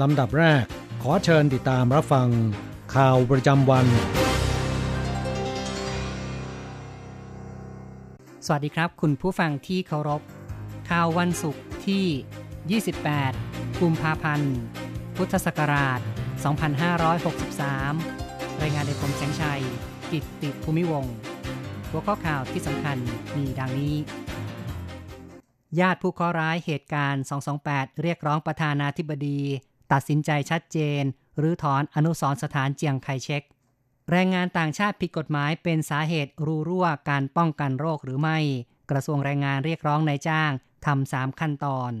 ลำดับแรก ขอเชิญติดตามรับฟัง ข่าวประจำวัน สวัสดีครับ คุณผู้ฟังที่เคารพ ข่าววันศุกร์ที่ 28 กุมภาพันธ์ พุทธศักราช 2563 รายงานโดยผมแสงชัย กิตติภูมิวงศ์หัวข้อข่าวที่สำคัญมีดังนี้ญาติผู้เคราะห์ร้ายเหตุการณ์ 228 เรียกร้องประธานาธิบดี ตัดสินใจชัดเจน หรือถอนอนุสรสถานเจียงไคเชกแรงงานต่างชาติผิดกฎหมายเป็นสาเหตุรูรั่วการป้องกันโรคหรือไม่ กระทรวงแรงงานเรียกร้องนายจ้างทำสามขั้นตอน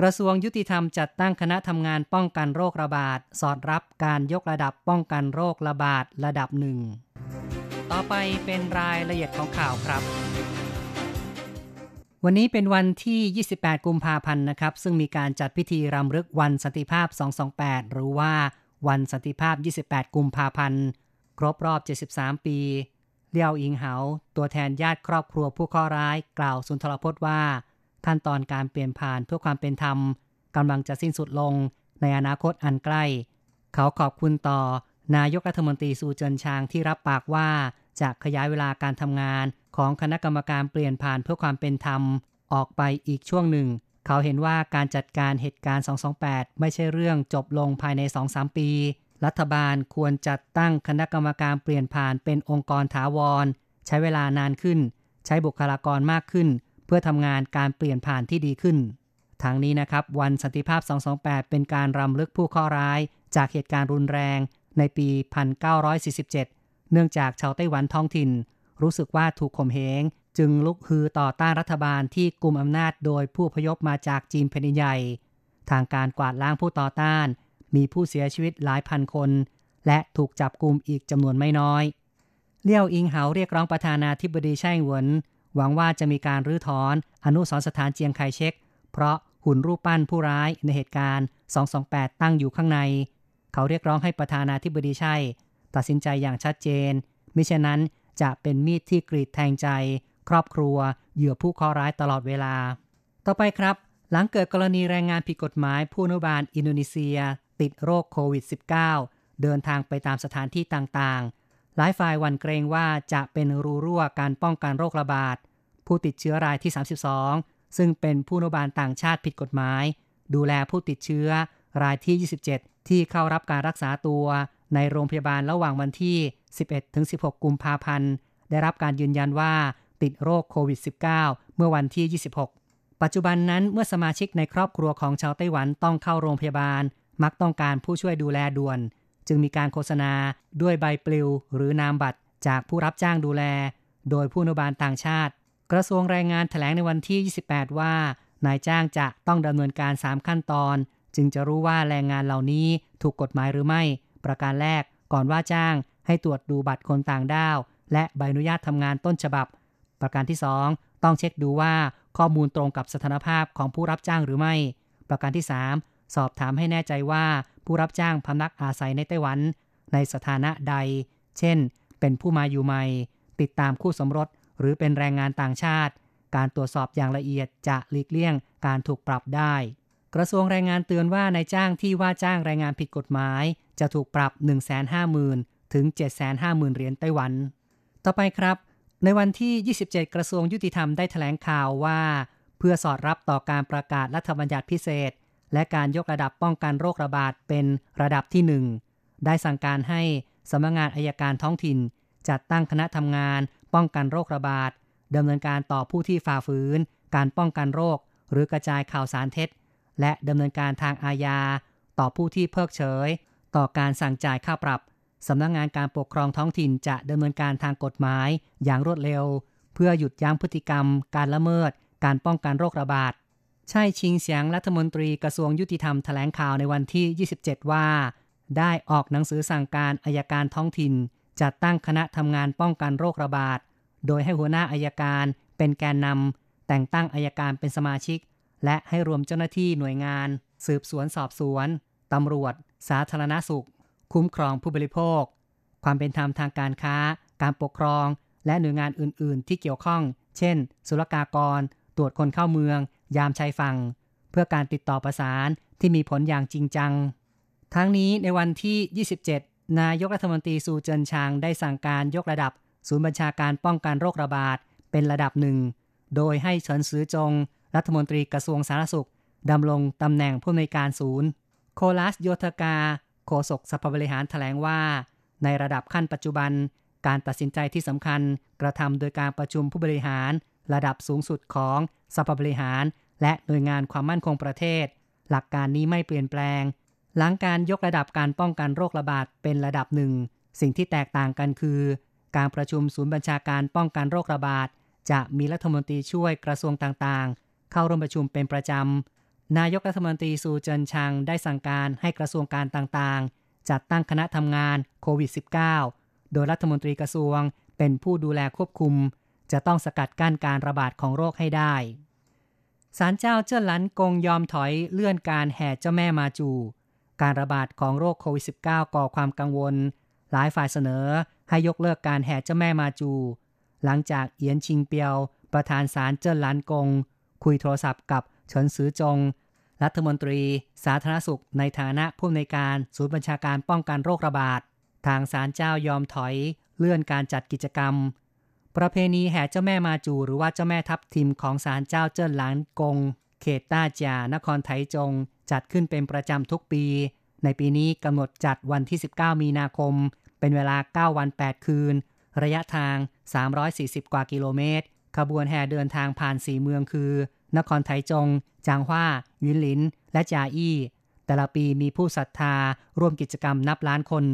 กระทรวงยุติธรรมจัดตั้งคณะทำงานป้องกันโรคระบาด สอดรับการยกระดับป้องกันโรคระบาดระดับหนึ่ง ต่อไปเป็นรายละเอียดของข่าวครับ วันนี้เป็นวันที่ 28 กุมภาพันธ์นะครับ ซึ่งมีการจัดพิธีรำลึกวันสันติภาพ 228 หรือว่าวันสันติภาพ 28 กุมภาพันธ์ ครบรอบ 73 ปี เลี่ยวอิงเหา ตัวแทนญาติครอบครัวผู้ข้อร้าย กล่าวสุนทรพจน์ว่า ขั้นตอนการเปลี่ยนผ่านเพื่อความเป็นธรรมกำลังจะสิ้นสุดลงในอนาคตอันใกล้ เขาขอบคุณต่อนายกรัฐมนตรีซูเจินชางที่รับปากว่า จะขยายเวลาการทำงานของคณะกรรมการเปลี่ยนผ่านเพื่อความเป็นธรรม ออกไปอีกช่วงหนึ่ง เขาเห็นว่าการจัดการเหตุการณ์ 228 ไม่ใช่เรื่องจบลงภายใน 2-3 ปี รัฐบาลควรจัดตั้งคณะกรรมการเปลี่ยนผ่านเป็นองค์กรถาวร ใช้เวลานานขึ้น ใช้บุคลากรมากขึ้น เพื่อทำงานการเปลี่ยนผ่านที่ดีขึ้นทางนี้นะครับ วันสันติภาพ 228 เป็นการรำลึกผู้ข้อร้าย จากเหตุการณ์รุนแรงในปี 1947 เนื่องจากชาวไต้หวันท้องถิ่น รู้สึกว่าถูกข่มเหงจึงลุกฮือต่อต้านรัฐบาลที่กลุ่มอำนาจโดยผู้พยพมาจากจีนแผ่นใหญ่ ทางการกวาดล้างผู้ต่อต้าน มีผู้เสียชีวิตหลายพันคน และถูกจับกลุ่มอีกจำนวนไม่น้อย เลี่ยวอิงเหาเรียกร้องประธานาธิบดีไช่หวน หวังว่าจะมีการรื้อถอนอนุสรสถานเจียงไคเชกเพราะหุ่นรูปปั้นผู้ร้ายในเหตุการณ์ 228 ตั้งอยู่ข้างใน เขาเรียกร้องให้ประธานาธิบดีไช่ ตัดสินใจอย่างชัดเจน มิฉะนั้นจะเป็นมีดที่กรีดแทงใจ ครอบครัว เหยื่อผู้เคราะห์ร้ายตลอดเวลา ต่อไปครับ หลังเกิดกรณีแรงงานผิดกฎหมายผู้อนุบาลอินโดนีเซีย ติดโรคโควิด -19 เดินทางไปตามสถานที่ต่างๆ หลายฝ่ายหวั่นเกรงว่าจะเป็นรูรั่วการป้องกันโรคระบาด ผู้ติดเชื้อรายที่ 32 ซึ่งเป็นผู้อนุบาลต่างชาติผิดกฎหมาย ดูแลผู้ติดเชื้อรายที่ 27 ที่เข้ารับการรักษาตัว ในโรงพยาบาลระหว่างวันที่ 11-16 กุมภาพันธ์ ได้รับการยืนยันว่าติดโรคโควิด -19 เมื่อวันที่ 26 ปัจจุบันนั้นเมื่อสมาชิกในครอบครัวของชาวไต้หวันต้องเข้าโรงพยาบาล มักต้องการผู้ช่วยดูแลด่วน จึงมีการโฆษณาด้วยใบปลิว หรือนามบัตรจากผู้รับจ้างดูแล โดยผู้นุบาลต่างชาติ กระทรวงแรงงานแถลงในวันที่ 28 ว่านายจ้างจะต้องดำเนินการ 3 ขั้นตอน จึงจะรู้ว่าแรงงานเหล่านี้ถูกกฎหมายหรือไม่ ประการแรกก่อนว่าจ้างให้ตรวจดูบัตรคนต่างด้าว และใบอนุญาตทำงานต้นฉบับ ประการที่ 2 ต้องเช็คดูว่าข้อมูลตรงกับสถานภาพของผู้รับจ้างหรือไม่ ประการที่ 3 สอบถามให้แน่ใจว่าผู้รับจ้างพำนักอาศัยในไต้หวัน ในสถานะใด เช่น เป็นผู้มาอยู่ใหม่ ติดตามคู่สมรส หรือเป็นแรงงานต่างชาติ การตรวจสอบอย่างละเอียดจะหลีกเลี่ยงการถูกปรับได้ กระทรวงแรงงานเตือนว่านายจ้างที่ว่าจ้างแรงงานผิดกฎหมาย จะถูกปรับ 150,000 ถึง 750,000 เหรียญไต้หวัน ต่อไปครับ ในวันที่ 27 กระทรวงยุติธรรมได้แถลงข่าวว่า เพื่อสอดรับต่อการประกาศรัฐบัญญัติพิเศษ และการยกระดับป้องกันโรคระบาดเป็นระดับที่ 1 ได้สั่งการให้สำนักงงานอายการท้องถิ่น จัดตั้งคณะทำงานป้องกันโรคระบาดดำเนินการต่อผู้ที่ฝ่าฝืน การป้องกันโรค หรือกระจายข่าวสารเท็จ และดำเนินการทางอาญา ต่อผู้ที่เพิกเฉย ต่อการสั่งจ่ายค่าปรับสำนักงงานการปกครองท้องถิ่นจะดำเนินการทางกฎหมายอย่างรวดเร็ว เพื่อหยุดยั้งพฤติกรรม การละเมิด การป้องกันโรคระบาดใช่ชิงเสียงรัฐมนตรีกระทรวงยุติธรรมแถลงข่าวในวันที่ 27 ว่า ได้ออกหนังสือสั่งการอายการท้องถิ่น จัดตั้งคณะทำงานป้องกันโรคระบาด โดยให้หัวหน้าอายการเป็นแกนนำแต่งตั้งอายการเป็นสมาชิก และให้รวมเจ้าหน้าที่หน่วยงาน สืบสวนสอบสวน ตำรวจ สาธารณสุข คุ้มครองผู้บริโภค ความเป็นธรรมทางการค้า การปกครอง และหน่วยงานอื่น ๆ ที่เกี่ยวข้อง เช่น ศุลกากร ตรวจคนเข้าเมือง ยามชายฝั่ง เพื่อการติดต่อประสานที่มีผลอย่างจริงจัง ทั้งนี้ในวันที่ 27 นายกรัฐมนตรีซูเจินชางได้สั่งการยกระดับ ศูนย์บัญชาการป้องกันโรคระบาดเป็นระดับหนึ่ง โดยให้เฉินซือจง รัฐมนตรีกระทรวงสาธารณสุขดำรงตำแหน่งผู้อำนวยการศูนย์ โคลัสโยธกา โฆษกสภาบริหารแถลงว่า ในระดับขั้นปัจจุบัน การตัดสินใจที่สำคัญ กระทำโดยการประชุมผู้บริหาร ระดับสูงสุดของสภาบริหาร และหน่วยงานความมั่นคงประเทศ หลักการนี้ไม่เปลี่ยนแปลง หลังการยกระดับการป้องกันโรคระบาดเป็นระดับหนึ่ง สิ่งที่แตกต่างกันคือ การประชุมศูนย์บัญชาการป้องกันโรคระบาดจะมีรัฐมนตรีช่วยกระทรวงต่างๆ เข้าร่วมประชุมเป็นประจำ นายกรัฐมนตรีซูเจินชังได้สั่งการให้กระทรวงการต่างๆ จัดตั้งคณะทำงานโควิด -19 โดยรัฐมนตรีกระทรวงเป็นผู้ดูแลควบคุม จะต้องสกัดกั้นการระบาดของโรคให้ได้ศาลเจ้าเจิ้นหลันกงยอมถอยเลื่อนการแห่เจ้าแม่มาจู การระบาดของโรคโควิด -19 ก่อความกังวล หลายฝ่ายเสนอให้ยกเลิกการแห่เจ้าแม่มาจู หลังจากเอียนชิงเปียว ประธานศาลเจิ้นหลันกง คุยโทรศัพท์กับเฉินซือจง รัฐมนตรี สาธารณสุข ในฐานะผู้อำนวยการศูนย์บัญชาการป้องกันโรคระบาด ทางศาลเจ้ายอมถอยเลื่อนการจัดกิจกรรม ประเพณีแห่เจ้าแม่มาจูหรือว่าเจ้าแม่ทับทิมของศาลเจ้าเจิ้นหลานกง เขตต้าจานครไถจง จัดขึ้นเป็นประจำทุกปี ในปีนี้กำหนดจัดวันที่ 19 มีนาคม เป็นเวลา 9 วัน 8 คืน ระยะทาง 340 กว่ากิโลเมตร ขบวนแห่เดินทางผ่านสี่เมืองคือ นครไถจง จางฮวายินหลิน และจาอี้ แต่ละปีมีผู้ศรัทธาร่วมกิจกรรมนับล้านคน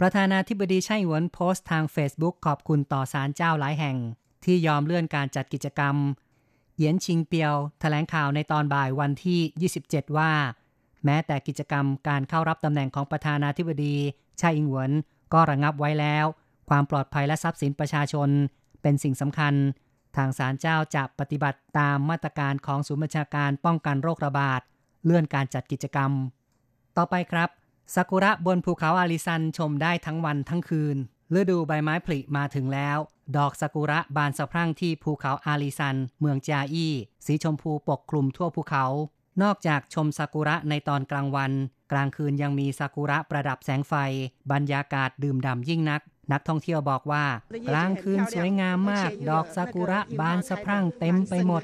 ประธานาธิบดีไช่หวนโพสต์ทาง Facebook ขอบคุณต่อศาลเจ้าหลายแห่ง ที่ยอมเลื่อนการจัดกิจกรรม เหยียนชิงเปียวแถลงข่าวในตอนบ่ายวันที่ 27 ว่า แม้แต่กิจกรรมการเข้ารับตำแหน่งของประธานาธิบดีไช่อิงหวนก็ระงับไว้แล้ว ความปลอดภัยและทรัพย์สินประชาชน เป็นสิ่งสำคัญ ทางศาลเจ้าจะปฏิบัติตามมาตรการของศูนย์บัญชาการป้องกันโรคระบาด เลื่อนการจัดกิจกรรม ต่อไปครับซากุระบนภูเขาอาริซันชมได้ทั้งวันทั้งคืนฤดูใบไม้ผลิมาถึงแล้ว ดอกซากุระบานสะพรั่งที่ภูเขาอาริซัน เมืองจาอี้ สีชมพูปกคลุมทั่วภูเขา นอกจากชมซากุระในตอนกลางวัน กลางคืนยังมีซากุระประดับแสงไฟ บรรยากาศดื่มด่ำยิ่งนัก นักท่องเที่ยวบอกว่ากลางคืนสวยงามมาก ดอกซากุระบานสะพรั่งเต็มไปหมด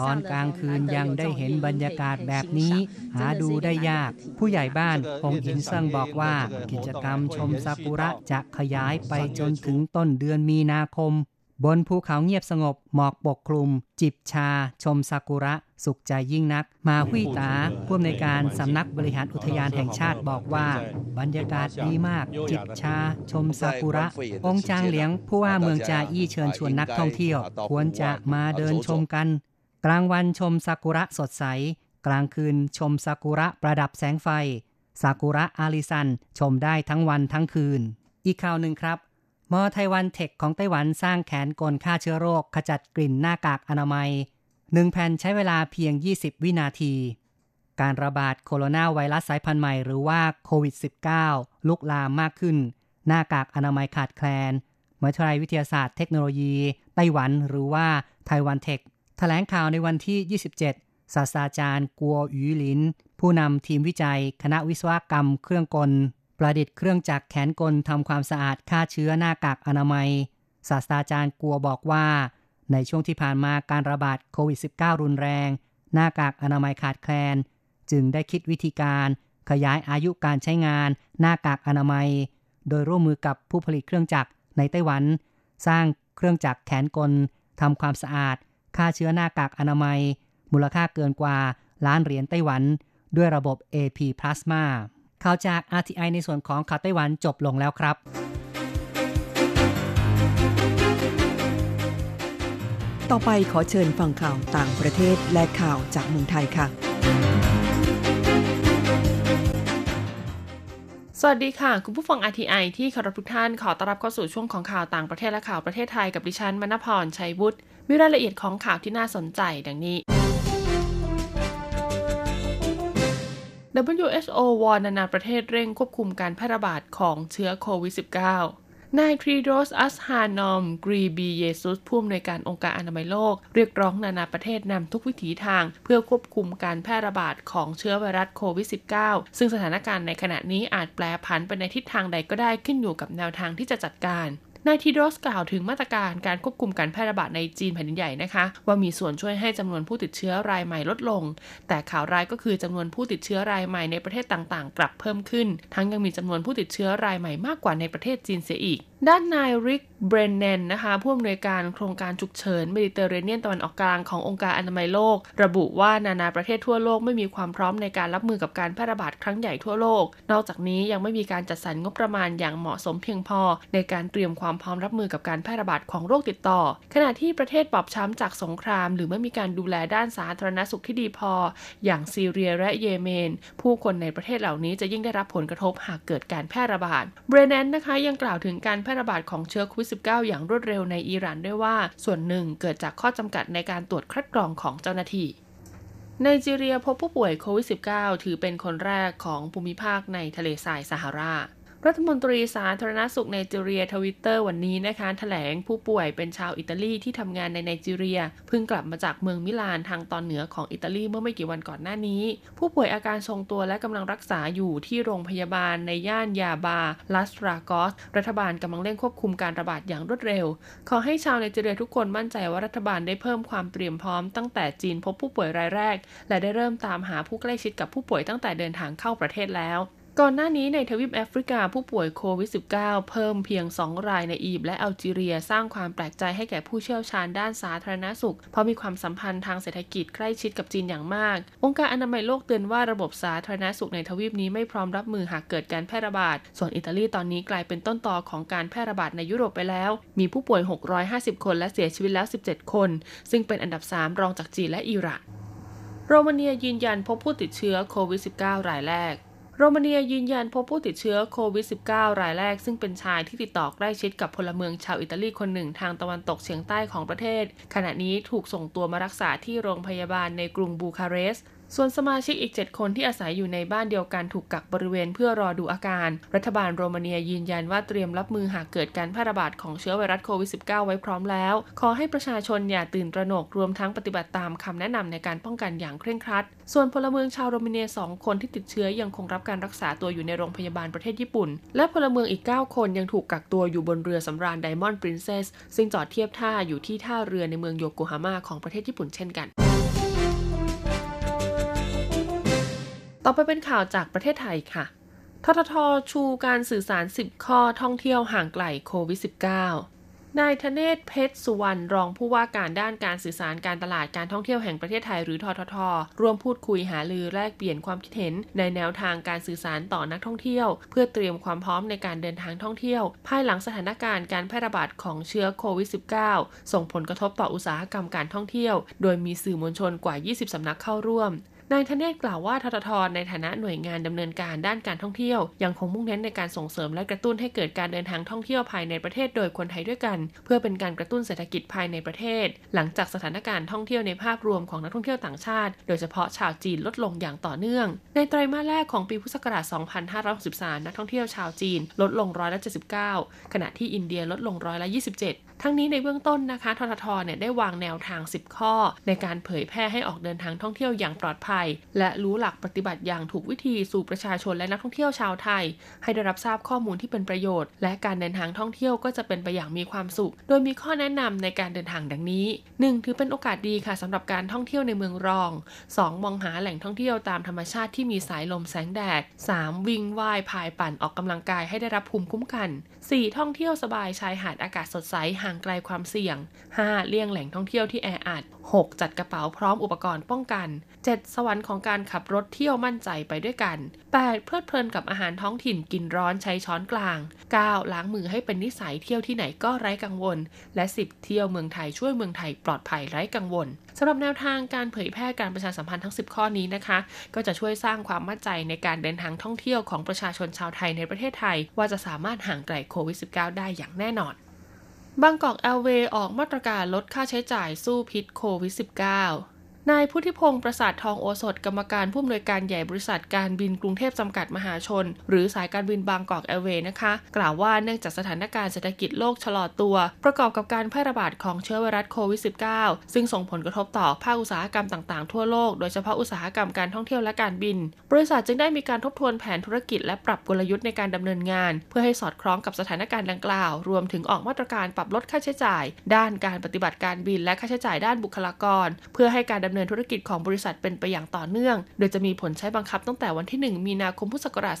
ตอนกลางคืนยังได้เห็นบรรยากาศแบบนี้ หาดูได้ยาก ผู้ใหญ่บ้านคงอินเซิงบอกว่า กิจกรรมชมซากุระจะขยายไปจนถึงต้นเดือนมีนาคม บนภูเขาเงียบสงบ หมอกปกคลุม จิบชา ชมซากุระ สุขใจยิ่งนัก มาหุยตาผู้อำนวยการสำนักบริหารอุทยานแห่งชาติบอกว่า บรรยากาศดีมาก จิบชา ชมซากุระ องค์จางเหลียง ผู้ว่าเมืองจาอี้เชิญชวนนักท่องเที่ยว ควรจะมาเดินชมกัน กลางวันชมซากุระสดใส กลางคืนชมซากุระประดับแสงไฟซากุระอาริซันชมได้ทั้งวันทั้งคืน อีกข่าวหนึ่งครับ มอไต้หวันเทคของไต้หวันสร้างแขนกลฆ่าเชื้อโรค ขจัดกลิ่นหน้ากากอนามัยหนึ่งแผ่นใช้เวลาเพียง 20 วินาที การระบาดโคโรนาไวรัสสายพันธุ์ใหม่หรือว่าโควิด -19 ลุกลามมากขึ้น หน้ากากอนามัยขาดแคลนมหาวิทยาลัยวิทยาศาสตร์เทคโนโลยี ไต้หวันหรือว่าไต้หวันเทคแถลงข่าวในวันที่ 27 ศาสตราจารย์กัวหยูหลิน ผู้นำทีมวิจัย คณะวิศวกรรมเครื่องกล ประดิษฐ์เครื่องจักรแขนกลทำความสะอาดฆ่าเชื้อหน้ากากอนามัย ศาสตราจารย์กัวบอกว่า ในช่วงที่ผ่านมาการระบาดโควิด -19 รุนแรง หน้ากากอนามัยขาดแคลน จึงได้คิดวิธีการขยายอายุการใช้งานหน้ากากอนามัย โดยร่วมมือกับผู้ผลิตเครื่องจักรในไต้หวัน สร้างเครื่องจักรแขนกลทำความสะอาดฆ่าเชื้อหน้ากากอนามัย มูลค่าเกินกว่าล้านเหรียญไต้หวัน ด้วยระบบ AP Plasma ข่าวจาก RTI ในส่วนของข่าวไต้หวันจบลงแล้วครับ ต่อไปขอเชิญฟังข่าวต่างประเทศและข่าวจากเมืองไทยค่ะ สวัสดีค่ะ คุณผู้ฟัง RTI ที่เคารพทุกท่านขอต้อนรับเข้าสู่ช่วงของข่าวต่างประเทศและข่าวประเทศไทยกับดิฉันมณพรชัยวุฒิมีรายละเอียดของข่าวที่น่าสนใจดังนี้ WHO วอนนานาประเทศเร่งควบคุมการแพร่ระบาดของเชื้อโควิด -19 นายทรีโดสอัสฮานอมกรีบีเยซุสผู้อำนวยการองค์การอนามัยโลก เรียกร้องนานาประเทศนำทุกวิถีทาง เพื่อควบคุมการแพร่ระบาดของเชื้อไวรัสโควิด -19 ซึ่งสถานการณ์ในขณะนี้อาจแปรผันไปในทิศทางใดก็ได้ขึ้นอยู่กับแนวทางที่จะจัดการ นายทีโดสกล่าวถึงมาตรการการควบคุมการแพร่ระบาดในจีนแผ่นดินใหญ่นะคะ ว่ามีส่วนช่วยให้จำนวนผู้ติดเชื้อรายใหม่ลดลง แต่ข่าวร้ายก็คือจำนวนผู้ติดเชื้อรายใหม่ในประเทศต่างๆ กลับเพิ่มขึ้น ทั้งยังมีจำนวนผู้ติดเชื้อรายใหม่มากกว่าในประเทศจีนเสียอีก ด้านนายริกเบรนแนนนะคะผู้อำนวยการโครงการฉุกเฉินเมดิเตอร์เรเนียนตะวันออกกลางขององค์การอนามัยโลก ระบุว่านานาประเทศทั่วโลกไม่มีความพร้อมในการรับมือกับการแพร่ระบาดครั้งใหญ่ทั่วโลก นอกจากนี้ยังไม่มีการจัดสรรงบประมาณอย่างเหมาะสมเพียงพอ ในการเตรียมความพร้อมรับมือกับการแพร่ระบาดของโรคติดต่อ ขณะที่ประเทศบอบช้ำจากสงคราม หรือไม่มีการดูแลด้านสาธารณสุขที่ดีพอ อย่างซีเรียและเยเมน ผู้คนในประเทศเหล่านี้จะยิ่งได้รับผลกระทบหากเกิดการแพร่ระบาดเบรแนนนะคะยังกล่าวถึงการแพร่ระบาดของเชื้อโควิด -19 อย่างรวดเร็วในอิหร่านด้วยว่า ส่วนหนึ่งเกิดจากข้อจำกัดในการตรวจคัดกรองของเจ้าหน้าที่ไนจีเรียพบผู้ป่วยโควิด -19 ถือเป็นคนแรกของภูมิภาคในทะเลทรายซาฮารา รัฐมนตรีสาธารณสุขไนจีเรียทวิตเตอร์วันนี้นะคะแถลงผู้ป่วยเป็นชาวอิตาลีที่ทำงานในไนจีเรียเพิ่งกลับมาจากเมืองมิลานทางตอนเหนือของอิตาลีเมื่อไม่กี่วันก่อนหน้านี้ ผู้ป่วยอาการทรงตัวและกำลังรักษาอยู่ที่โรงพยาบาลในย่านยาบาลัสรากอส รัฐบาลกำลังเร่งควบคุมการระบาดอย่างรวดเร็ว ขอให้ชาวไนจีเรียทุกคนมั่นใจว่ารัฐบาลได้เพิ่มความเตรียมพร้อมตั้งแต่จีนพบผู้ป่วยรายแรก และได้เริ่มตามหาผู้ใกล้ชิดกับผู้ป่วยตั้งแต่เดินทางเข้าประเทศแล้ว ก่อนหน้านี้ในทวีปแอฟริกาผู้ป่วยโควิด -19 เพิ่มเพียง 2 รายในอียิปต์และอัลจีเรียสร้างความแปลกใจให้แก่ผู้เชี่ยวชาญด้านสาธารณสุข เพราะมีความสัมพันธ์ทางเศรษฐกิจใกล้ชิดกับจีนอย่างมาก องค์การอนามัยโลกเตือนว่าระบบสาธารณสุขในทวีปนี้ไม่พร้อมรับมือหากเกิดการแพร่ระบาด ส่วนอิตาลีตอนนี้กลายเป็นต้นตอของการแพร่ระบาดในยุโรปไปแล้ว มีผู้ป่วย 650 คนและเสียชีวิตแล้ว 17 คน ซึ่งเป็นอันดับ 3 รองจากจีนและอิหร่านโรมาเนียยืนยันพบผู้ติดเชื้อโควิด -19 รายแรก โรมาเนียยืนยันพบผู้ติดเชื้อโควิด -19 รายแรก ซึ่งเป็นชายที่ติดต่อใกล้ชิดกับพลเมืองชาวอิตาลีคนหนึ่งทางตะวันตกเฉียงใต้ของประเทศ ขณะนี้ถูกส่งตัวมารักษาที่โรงพยาบาลในกรุงบูคาเรสต์ ส่วนสมาชิกอีก 7 คนที่อาศัยอยู่ในบ้านเดียวกันถูกกักบริเวณเพื่อรอดูอาการ รัฐบาลโรมาเนียยืนยันว่าเตรียมรับมือหากเกิดการแพร่ระบาดของเชื้อไวรัสโควิด -19 ไว้พร้อมแล้ว ขอให้ประชาชนอย่าตื่นตระหนกรวมทั้งปฏิบัติตามคำแนะนำในการป้องกันอย่างเคร่งครัด ส่วนพลเมืองชาวโรมาเนีย 2 คนที่ติดเชื้อยังคงรับการรักษาตัวอยู่ในโรงพยาบาลประเทศญี่ปุ่น และพลเมืองอีก 9 คนยังถูกกักตัวอยู่บนเรือสำราญไดมอนด์ปรินเซสซึ่งจอดเทียบท่าอยู่ที่ท่าเรือในเมืองโยโกฮาม่าของประเทศญี่ปุ่นเช่นกัน ต่อไปเป็นข่าวจากประเทศไทยค่ะ ททท ชูการสื่อสาร 10 ข้อท่องเที่ยวห่างไกลโควิด -19 นายธเนศเพชรสุวรรณรองผู้ว่าการด้านการสื่อสารการตลาดการท่องเที่ยวแห่งประเทศไทยหรือททท ร่วมพูดคุยหาลือแลกเปลี่ยนความคิดเห็น ในแนวทางการสื่อสารต่อนักท่องเที่ยว เพื่อเตรียมความพร้อมในการเดินทางท่องเที่ยว ภายหลังสถานการณ์การแพร่ระบาดของเชื้อโควิด -19 ส่งผลกระทบต่ออุตสาหกรรมการท่องเที่ยว โดยมีสื่อมวลชนกว่า 20 สำนักเข้าร่วม นายธเนศกล่าวว่าทททในฐานะหน่วยงานดำเนินการด้านการท่องเที่ยว ยังคงมุ่งเน้นในการส่งเสริมและกระตุ้นให้เกิดการเดินทางท่องเที่ยวภายในประเทศโดยคนไทยด้วยกัน เพื่อเป็นการกระตุ้นเศรษฐกิจภายในประเทศ หลังจากสถานการณ์ท่องเที่ยวในภาพรวมของนักท่องเที่ยวต่างชาติ โดยเฉพาะชาวจีนลดลงอย่างต่อเนื่อง ในไตรมาสแรกของปีพุทธศักราช 2563 นักท่องเที่ยวชาวจีนลดลงร้อยละ 79 ขณะที่อินเดียลดลงร้อยละ 27 ทั้งนี้ในเบื้องต้นนะคะทททเนี่ยได้วางแนวทาง 10 ข้อ ในการเผยแพร่ให้ออกเดินทางท่องเที่ยวอย่างปลอดภัย และรู้หลักปฏิบัติอย่างถูกวิธีสู่ประชาชนและนักท่องเที่ยวชาวไทย ให้ได้รับทราบข้อมูลที่เป็นประโยชน์ และการเดินทางท่องเที่ยวก็จะเป็นไปอย่างมีความสุข โดยมีข้อแนะนำในการเดินทางดังนี้ 1. ถือเป็นโอกาสดีค่ะสำหรับการท่องเที่ยวในเมืองรอง 2. มองหาแหล่งท่องเที่ยวตามธรรมชาติที่มีสายลมแสงแดด 3. วิ่งว่ายพายปั่นออกกำลังกายให้ได้รับภูมิคุ้มกัน 4. ท่องเที่ยวสบายชายหาดอากาศสดใสห่างางไกลความเสี่ยง 5. เลี่ยงแหล่งท่องเที่ยวที่แออัด 6. จัดกระเป๋าพร้อมอุปกรณ์ป้องกัน 7. สวรรค์ของการขับรถเที่ยวมั่นใจไปด้วยกัน 8. เพลิดเพลินกับอาหารท้องถิ่นกินร้อนใช้ช้อนกลาง 9. ล้างมือให้เป็นนิสัยเที่ยวที่ไหนก็ไร้กังวล และ 10. เที่ยวเมืองไทยช่วยเมืองไทยปลอดภัยไร้กังวลสำหรับแนวทางการเผยแพร่การประชาสัมพันธ์ทั้ง 10 ข้อนี้นะคะ ก็จะช่วยสร้างความมั่นใจในการเดินทางท่องเที่ยวของประชาชนชาวไทยในประเทศไทย ว่าจะสามารถห่างไกลโควิด -19 ได้อย่างแน่นอน บางกอกแอลเวย์ออกมาตรการลดค่าใช้จ่ายสู้พิษโควิด -19 นายพุทธิพงศ์ประสาททองโอสถกรรมการผู้อำนวยการใหญ่บริษัทการบินกรุงเทพจำกัดมหาชน หรือสายการบินบางกอกแอร์เวย์นะคะ กล่าวว่าเนื่องจากสถานการณ์เศรษฐกิจโลกชะลอตัว ประกอบกับการแพร่ระบาดของเชื้อไวรัสโควิด -19 ซึ่งส่งผลกระทบต่อภาคอุตสาหกรรมต่างๆทั่วโลกโดยเฉพาะอุตสาหกรรมการท่องเที่ยวและการบิน บริษัทจึงได้มีการทบทวนแผนธุรกิจและปรับกลยุทธ์ในการดำเนินงาน เพื่อให้สอดคล้องกับสถานการณ์ดังกล่าว รวมถึงออกมาตรการปรับลดค่าใช้จ่าย ด้านการปฏิบัติการบินและค่าใช้จ่ายด้านบุคลากร เพื่อให้การดำเนินธุรกิจของบริษัทเป็นไปอย่างต่อเนื่อง โดยจะมีผลใช้บังคับตั้งแต่วันที่ 1 มีนาคมพุทธศักราช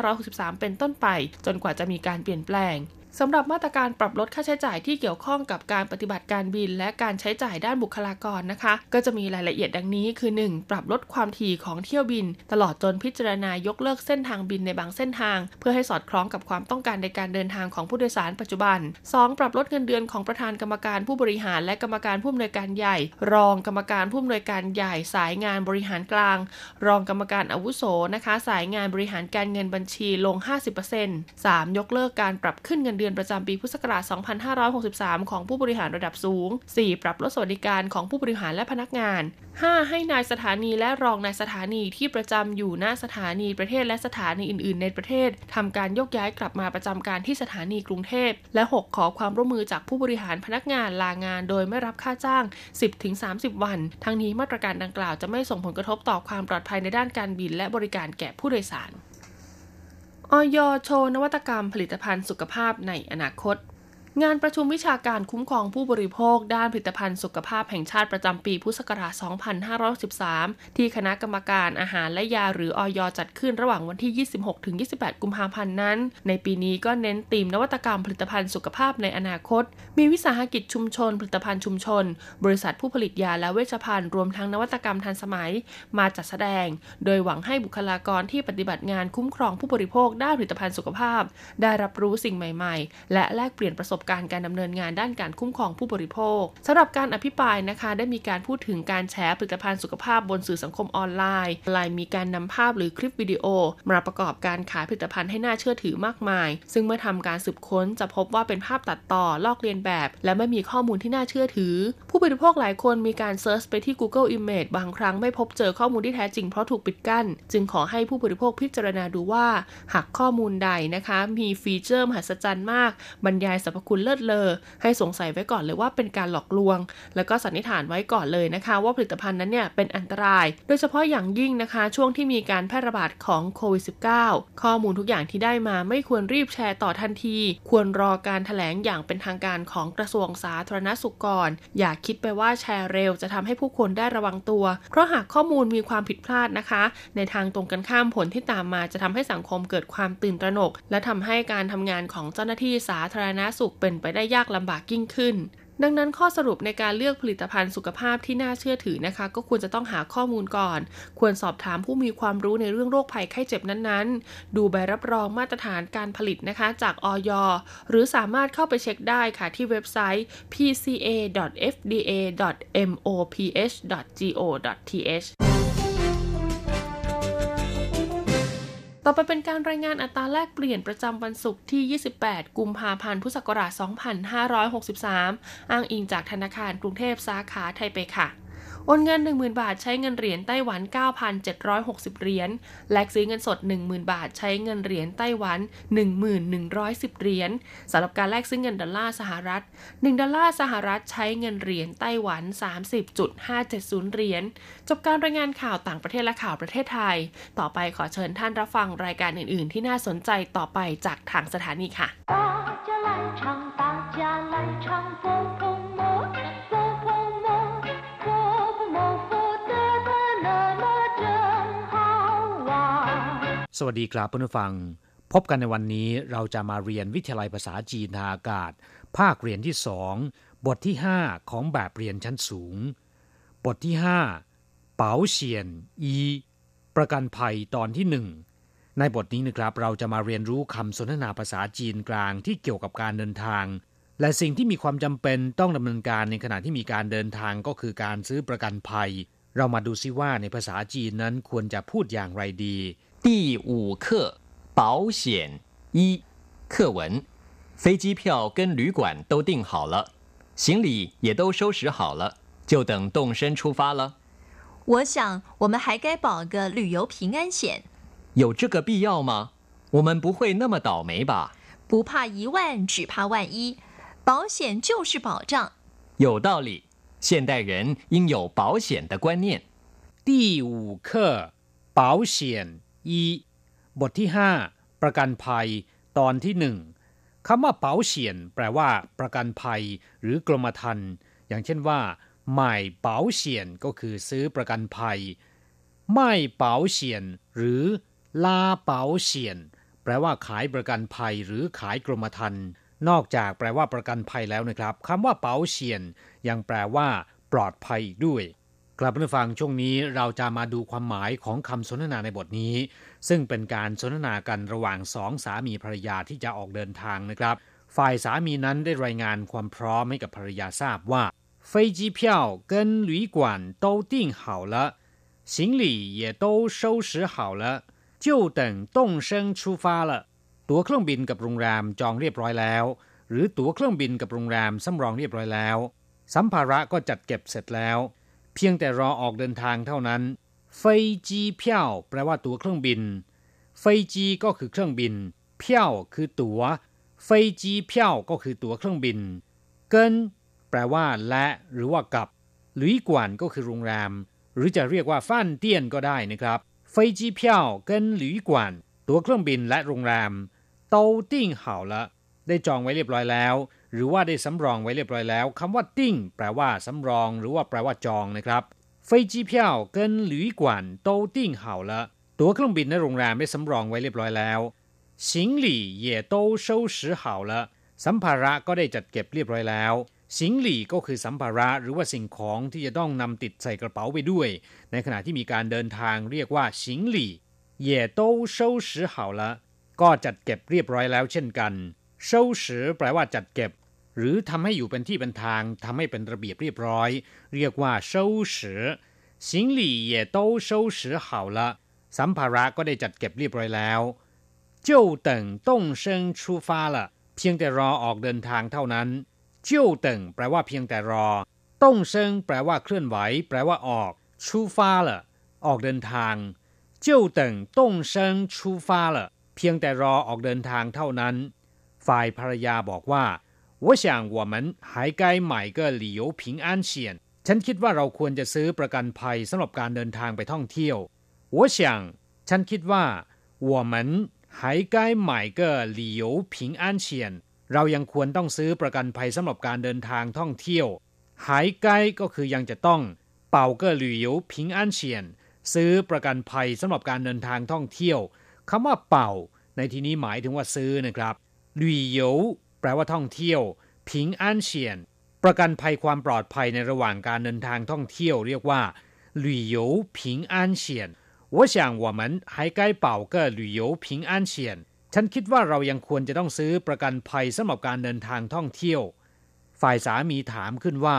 2563 เป็นต้นไป จนกว่าจะมีการเปลี่ยนแปลง สำหรับมาตรการปรับลดค่าใช้จ่ายที่เกี่ยวข้องกับการปฏิบัติการบิน และการใช้จ่ายด้านบุคลากรนะคะ ก็จะมีรายละเอียดดังนี้คือ 1. ปรับลดความถี่ของเที่ยวบิน ตลอดจนพิจารณายกเลิกเส้นทางบินในบางเส้นทาง เพื่อให้สอดคล้องกับความต้องการในการเดินทางของผู้โดยสารปัจจุบัน 2. ปรับลดเงินเดือนของประธานกรรมการผู้บริหาร และกรรมการผู้อำนวยการใหญ่ รองกรรมการผู้อำนวยการใหญ่สายงานบริหารกลาง รองกรรมการอาวุโสนะคะ สายงานบริหารการเงินบัญชีลง 50% 3. ยกเลิกการปรับขึ้นเงินเดือนประจำปีพุทธศักราช 2563 ของผู้บริหารระดับสูง 4. ปรับลดสวัสดิการของผู้บริหารและพนักงาน 5. ให้นายสถานีและรองนายสถานีที่ประจำอยู่ณสถานีประเทศและสถานีอื่น ๆ ในประเทศทำการยกย้ายกลับมาประจำการที่สถานีกรุงเทพ และ 6. ขอความร่วมมือจากผู้บริหารพนักงานลางาน โดยไม่รับค่าจ้าง 10-30 วัน ทั้งนี้มาตรการดังกล่าวจะไม่ส่งผลกระทบต่อความปลอดภัยในด้านการบินและบริการแก่ผู้โดยสาร ออยโชว์นวัตกรรมผลิตภัณฑ์สุขภาพในอนาคต งานประชุมวิชาการคุ้มครองผู้บริโภค ด้านผลิตภัณฑ์สุขภาพแห่งชาติประจำปีพุทธศักราช 2513 ที่คณะกรรมการอาหารและยาหรืออยจัดขึ้นระหว่างวันที่ 26-28 กุมภาพันธ์นั้น ในปีนี้ก็เน้นธีมนวัตกรรมผลิตภัณฑ์สุขภาพในอนาคต มีวิสาหกิจชุมชน ผลิตภัณฑ์ชุมชน บริษัทผู้ผลิตยาและเวชภัณฑ์รวมทั้งนวัตกรรมทันสมัย มาจัดแสดง โดยหวังให้บุคลากรที่ปฏิบัติงานคุ้มครองผู้บริโภคด้านผลิตภัณฑ์สุขภาพ ได้รับรู้สิ่งใหม่ ๆ และแลกเปลี่ยนประสบการณ์การดำเนินงานด้านการคุ้มครองผู้บริโภคสำหรับการอภิปรายนะคะ ได้มีการพูดถึงการแชร์ผลิตภัณฑ์สุขภาพบนสื่อสังคมออนไลน์ไลน์มีการนำภาพหรือคลิปวิดีโอ มาประกอบการขายผลิตภัณฑ์ให้น่าเชื่อถือมากมาย ซึ่งเมื่อทำการสืบค้นจะพบว่าเป็นภาพตัดต่อลอกเลียนแบบ และไม่มีข้อมูลที่น่าเชื่อถือ ผู้บริโภคหลายคนมีการ search ไปที่ Google Image บางครั้งไม่พบเจอข้อมูลที่แท้จริงเพราะถูกปิดกั้น จึงขอให้ผู้บริโภคพิจารณาดูว่า หากข้อมูลใดนะคะ มี feature มหัศจรรย์มาก บรรยายสรรพคุณเลิศเลอ ให้สงสัยไว้ก่อนเลยว่าเป็นการหลอกลวง แล้วก็สันนิษฐานไว้ก่อนเลยนะคะ ว่าผลิตภัณฑ์นั้นเนี่ยเป็นอันตราย โดยเฉพาะอย่างยิ่งนะคะ ช่วงที่มีการแพร่ระบาดของโควิด -19 ข้อมูลทุกอย่างที่ได้มาไม่ควรรีบแชร์ต่อทันที ควรรอการถแถลงอย่างเป็นทางการของกระทรวงสาธารณสุขก่อน อย่าคิดไปว่าแชร์เร็วจะทำให้ผู้คนได้ระวังตัว เพราะหากข้อมูลมีความผิดพลาดนะคะ ในทางตรงกันข้ามผลที่ตามมาจะทำให้สังคมเกิดความตื่นตระหนก และทำให้การทำงานของเจ้าหน้าที่สาธารณสุขเป็นไปได้ยากลำบากยิ่งขึ้น ดังนั้นข้อสรุปในการเลือกผลิตภัณฑ์สุขภาพที่น่าเชื่อถือนะคะ ก็ควรจะต้องหาข้อมูลก่อน ควรสอบถามผู้มีความรู้ในเรื่องโรคภัยไข้เจ็บนั้นๆ ดูใบรับรองมาตรฐานการผลิตนะคะ จากอย หรือสามารถเข้าไปเช็คได้ค่ะที่เว็บไซต์ pca.fda.moph.go.th ต่อไปเป็นการรายงานอัตราแลกเปลี่ยนประจำวันศุกร์ที่ 28 กุมภาพันธ์ พุทธศักราช 2563 อ้างอิงจากธนาคารกรุงเทพสาขาไทเปค่ะ โอนเงิน 10,000 บาทใช้เงินเหรียญไต้หวัน 9,760 เหรียญ แลกซื้อเงินสด 10,000 บาทใช้เงินเหรียญไต้หวัน1,110 เหรียญสำหรับการแลกซื้อเงินดอลลาร์สหรัฐ 1 ดอลลาร์สหรัฐใช้เงินเหรียญไต้หวัน 30.570 เหรียญ จบการรายงานข่าวต่างประเทศและข่าวประเทศไทย ต่อไปขอเชิญท่านรับฟังรายการอื่น ๆ ที่น่าสนใจต่อไปจากทางสถานีค่ะ สวัสดีครับเพื่อนผู้ฟัง พบกันในวันนี้เราจะมาเรียนวิทยาลัยภาษาจีนทางอากาศ ภาคเรียนที่สองบทที่ 5 ของแบบเรียนชั้นสูง บทที่ 5 เป๋าเฉียนอี ประกันภัยตอนที่หนึ่งในบทนี้นะครับเราจะมาเรียนรู้คำสนทนาภาษาจีนกลางที่เกี่ยวกับการเดินทาง และสิ่งที่มีความจำเป็นต้องดำเนินการในขณะที่มีการเดินทางก็คือการซื้อประกันภัย เรามาดูซิว่าในภาษาจีนนั้นควรจะพูดอย่างไรดี 第五课保险一课文：飞机票跟旅馆都订好了，行李也都收拾好了，就等动身出发了。我想我们还该保个旅游平安险。有这个必要吗？我们不会那么倒霉吧？不怕一万，只怕万一。保险就是保障。有道理。现代人应有保险的观念。第五课保险 อีบทที่ห้าประกันภัย ตอนที่หนึ่งคำว่าเป๋าเฉียน แปลว่า ประกันภัย หรือกรมธรรม์อย่างเช่นว่าหม่เป๋าเฉียนก็คือซื้อประกันภัย ไม่เป๋าเฉียน หรือลาเป๋าเฉียน แปลว่าขายประกันภัย หรือขายกรมธรรม์นอกจากแปลว่าประกันภัยแล้วนะครับคำว่าเป๋าเฉียน ยังแปลว่า ปลอดภัยอีกด้วย กลับมาฟังช่วงนี้เราจะมาดูความหมายของคำสนทนาในบทนี้ ซึ่งเป็นการสนทนากันระหว่างสองสามีภรรยาที่จะออกเดินทางนะครับ ฝ่ายสามีนั้นได้รายงานความพร้อมให้กับภรรยาทราบว่า飞机票跟旅馆都订好了行李也都收拾好了就等动身出发了ตั๋วเครื่องบินกับโรงแรมจองเรียบร้อยแล้ว หรือตั๋วเครื่องบินกับโรงแรมสำรองเรียบร้อยแล้ว สัมภาระก็จัดเก็บเสร็จแล้ว เพียงแต่รอออกเดินทางเท่านั้นเฟยจีเพียวแปลว่าตั๋วเครื่องบินเฟยจีก็คือเครื่องบิน เพียวคือตัว๋วเฟยจีเพียวก็คือตั๋วเครื่องบิน เกินแปลว่า และหรือว่ากับหรือกวนก็คือโรงแรม หรือจะเรียกว่าฟ่านเตี้ยนก็ได้นะครับเฟยจีเพียวเกินหลุยกวนตั๋วเครื่องบินและโรงแรมโตาติ้งเหาละได้จองไว้เรียบร้อยแล้ว หรือว่าได้สำรองไว้เรียบร้อยแล้วคำว่าติ้งแปลว่าสำรองหรือว่าแปลว่าจองนะครับ飞机票跟旅馆都订好了ตั๋วเครื่องบินและโรงแรมได้สำรองไว้เรียบร้อยแล้ว行李也都收拾好了สัมภาระก็ได้จัดเก็บเรียบร้อยแล้วสิงหลี่ก็คือสัมภาระหรือว่าสิ่งของที่จะต้องนำติดใส่กระเป๋าไปด้วย ในขณะที่มีการเดินทางเรียกว่าสิงหลี่也都收拾好了ก็จัดเก็บเรียบร้อยแล้วเช่นกัน收拾แปลว่าจัดเก็บ หรือทำให้อยู่เป็นที่เป็นทางทำให้เป็นระเบียบเรียบร้อย เรียกว่า收拾行李也都收拾好了สัมภาระก็ได้จัดเก็บเรียบร้อยแล้ว就等动身出发了เพียงแต่รอออกเดินทางเท่านั้น就等แปลว่าเพียงแต่รอต้งเซิงแปลว่าเคลื่อนไหว แปลว่าออก出发了ออกเดินทาง就等动身出发了เพียงแต่รอออกเดินทางเท่านั้น ฝ่ายภรรยาบอกว่า 我想我们还该买个旅游平安险ฉันคิดว่าเราควรจะซื้อประกันภัยสำหรับการเดินทางไปท่องเที่ยว我想ฉันคิดว่า我们还该买个旅游平安险เรายังควรต้องซื้อประกันภัยสำหรับการเดินทางท่องเที่ยวหายใกล้ก็คือยังจะต้อง เป่าเกอหลุยผิงอันเฉียนซื้อประกันภัยสำหรับการเดินทางท่องเที่ยวคำว่าเป่า ในที่นี้หมายถึงว่าซื้อนะครับหลุย แปลว่าท่องเที่ยวผิงอันเฉียนประกันภัยความปลอดภัยในระหว่างการเดินทางท่องเที่ยวเรียกว่า旅游平安险我想我们还该保个旅游平安险ฉันคิดว่าเรายังควรจะต้องซื้อประกันภัยสำหรับการเดินทางท่องเที่ยว ฝ่ายสามีถามขึ้นว่า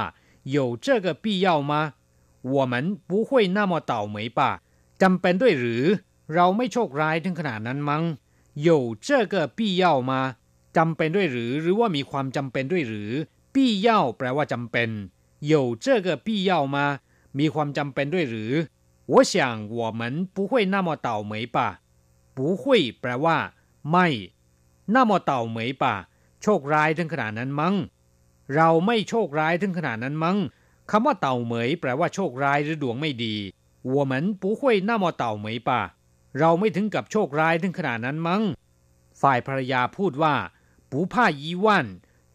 有这个必要吗我们不会那么倒霉吧จำเป็นด้วยหรือ เราไม่โชคร้ายถึงขนาดนั้นมั้ง有这个必要吗 จำเป็นด้วยหรือหรือว่ามีความจำเป็นด้วยหรือปี้เย่าแปลว่าจำเป็น有这个必要吗 มีความจำเป็นด้วยหรือ我想我们不会那么倒霉吧不会แปลว่า ไม่那么倒霉吧โชคร้ายถึงขนาดนั้นมั้ง เราไม่โชคร้ายถึงขนาดนั้นมั้งคำว่าเต่าเหมยแปลว่าโชคร้ายหรือดวงไม่ดี我们不会那么倒霉吧เราไม่ถึงกับโชคร้ายถึงขนาดนั้นมั้ง ฝ่ายภรรยาพูดว่า 不怕一万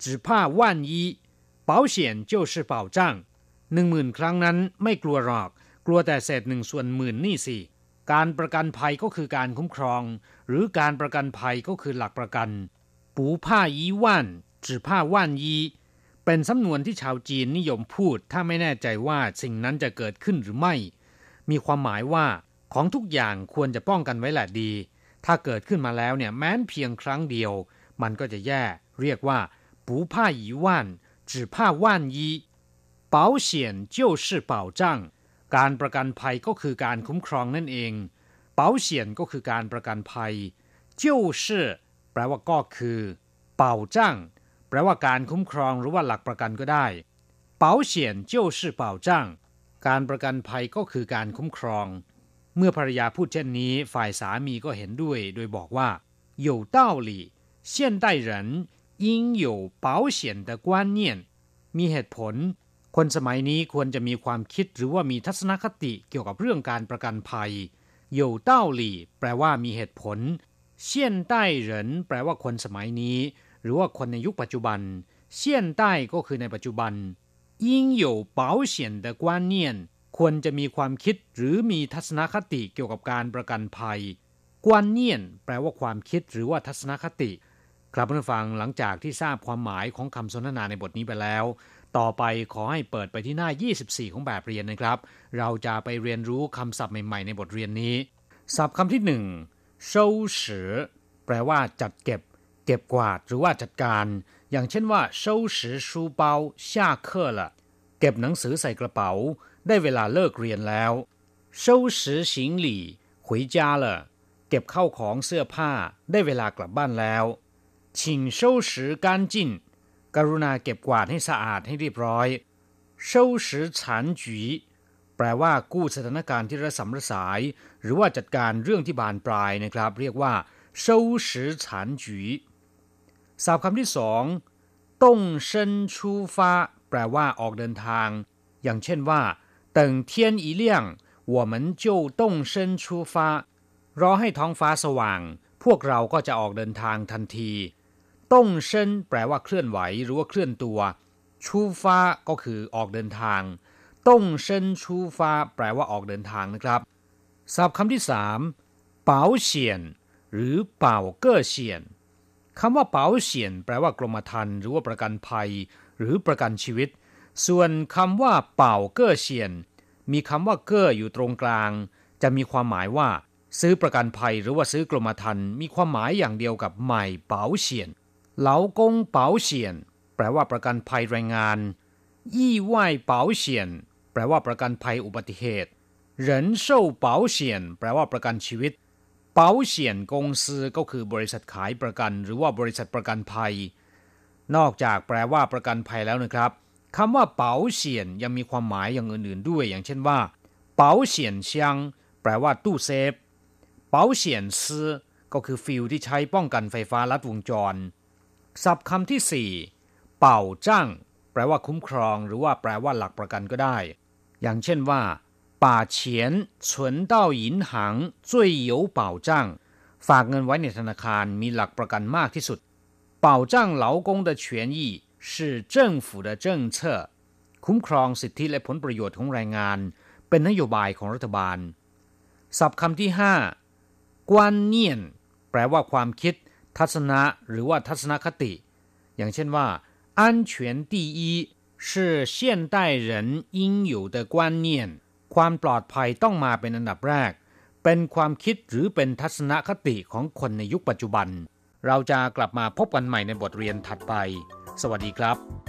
只怕万一保险就是保障หนึ่งหมื่นครั้งนั้นไม่กลัวหรอก กลัวแต่เศษหนึ่งส่วนหมื่นนี่สิ การประกันภัยก็คือการคุ้มครอง หรือการประกันภัยก็คือหลักประกันปูผ้ายีว่านจือผ้าว่านยีเป็นสำนวนที่ชาวจีนนิยมพูด ถ้าไม่แน่ใจว่าสิ่งนั้นจะเกิดขึ้นหรือไม่ มีความหมายว่าของทุกอย่างควรจะป้องกันไว้แหละดี ถ้าเกิดขึ้นมาแล้วเนี่ยแม้นเพียงครั้งเดียว มันก็จะแย่ เรียกว่าปูผ้ายีว่านจือผ้าว่านยี保险就是保障การประกันภัยก็คือการคุ้มครองนั่นเอง保险ก็คือการประกันภัย就是แปลว่าก็คือ保障แปลว่าการคุ้มครองหรือว่าหลักประกันก็ได้保险就是保障การประกันภัยก็คือการคุ้มครอง เมื่อภรรยาพูดเช่นนี้ ฝ่ายสามีก็เห็นด้วย โดยบอกว่า有道理 现代人应有保险的观念มีเหตุผลคนสมัยนี้ควรจะมีความคิดหรือว่ามีทัศนคติเกี่ยวกับเรื่องการประกันภัย有道理แปลว่ามีเหตุผลเซียนใต้เหรินแปลว่าคนสมัยนี้ หรือว่าคนในยุคปัจจุบันเซียนใต้ก็คือในปัจจุบัน应有保险的观念ควรจะมีความคิดหรือมีทัศนคติเกี่ยวกับการประกันภัยกวนเนียนแปลว่าความคิดหรือว่าทัศนคติ ครับผู้ฟังหลังจากที่ทราบความหมายของคำสนทนาในบทนี้ไปแล้วต่อไปขอให้เปิดไปที่หน้า 24 ของแบบเรียนนะครับ เราจะไปเรียนรู้คำศัพท์ใหม่ๆ ในบทเรียนนี้ ศัพท์คำที่หนึ่ง收拾แปลว่าจัดเก็บ เก็บกวาดหรือว่าจัดการ อย่างเช่นว่า收拾书包下课了เก็บหนังสือใส่กระเป๋า ได้เวลาเลิกเรียนแล้ว收拾行李回家了เก็บเข้าของเสื้อผ้า ได้เวลากลับบ้านแล้ว 请收拾干净กรุณาเก็บกวาดให้สะอาดให้เรียบร้อย收拾残局แปลว่ากู้สถานการณ์ที่ระสำระสาย หรือว่าจัดการเรื่องที่บานปลายนะครับ เรียกว่า收拾残局ศัพท์คำที่สองต้งเซินชูฟ้าแปลว่าออกเดินทาง อย่างเช่นว่า等天一亮我们就动身出发รอให้ท้องฟ้าสว่าง พวกเราก็จะออกเดินทางทันที ต้งเซินแปลว่าเคลื่อนไหวหรือว่าเคลื่อนตัว ชูฟ้าก็คือออกเดินทาง ต้งเซินชูฟ้า แปลว่าออกเดินทางนะครับศัพท์คำที่สามเป๋าเฉียน หรือเป่าเก้อเฉียนคำว่าเป๋าเฉียน แปลว่ากรมธรรม์หรือว่าประกันภัย หรือประกันชีวิต ส่วนคำว่าเป่าเก้อเฉียน มีคำว่าเก้ออยู่ตรงกลาง จะมีความหมายว่า ซื้อประกันภัยหรือว่าซื้อกรมธรรม์มีความหมายอย่างเดียวกับใหม่เป๋าเฉียน เหลากงเป๋าเฉียน แปลว่าประกันภัยแรงงานยี่ว่ายเป๋าเฉียน แปลว่าประกันภัยอุบัติเหตุเหรินเซ่าเป๋าเฉียน แปลว่าประกันชีวิต เป๋าเฉียนกงซือก็คือบริษัทขายประกัน หรือว่าบริษัทประกันภัย นอกจากแปลว่าประกันภัยแล้วนะครับคำว่าเป๋าเฉียนยังมีความหมายอย่างอื่นๆด้วย อย่างเช่นว่า เป๋าเฉียนเซียง แปลว่าตู้เซฟ เป๋าเฉียนซื้อก็คือฟิลที่ใช้ป้องกันไฟฟ้าลัดวงจร ศัพท์คำที่สี่เป่าจ้างแปลว่าคุ้มครอง หรือว่าแปลว่าหลักประกันก็ได้ อย่างเช่นว่า把钱存到银行最有保障ฝากเงินไว้ในธนาคารมีหลักประกันมากที่สุด保障劳工的权益是政府的政策คุ้มครองสิทธิและผลประโยชน์ของแรงงาน เป็นนโยบายของรัฐบาล ศัพท์คำที่ห้ากวนเนียนแปลว่าความคิด ทัศนะหรือว่าทัศนคติ อย่างเช่นว่า安全第一是现代人应有的观念ความปลอดภัยต้องมาเป็นอันดับแรก เป็นความคิดหรือเป็นทัศนคติของคนในยุคปัจจุบัน เราจะกลับมาพบกันใหม่ในบทเรียนถัดไป สวัสดีครับ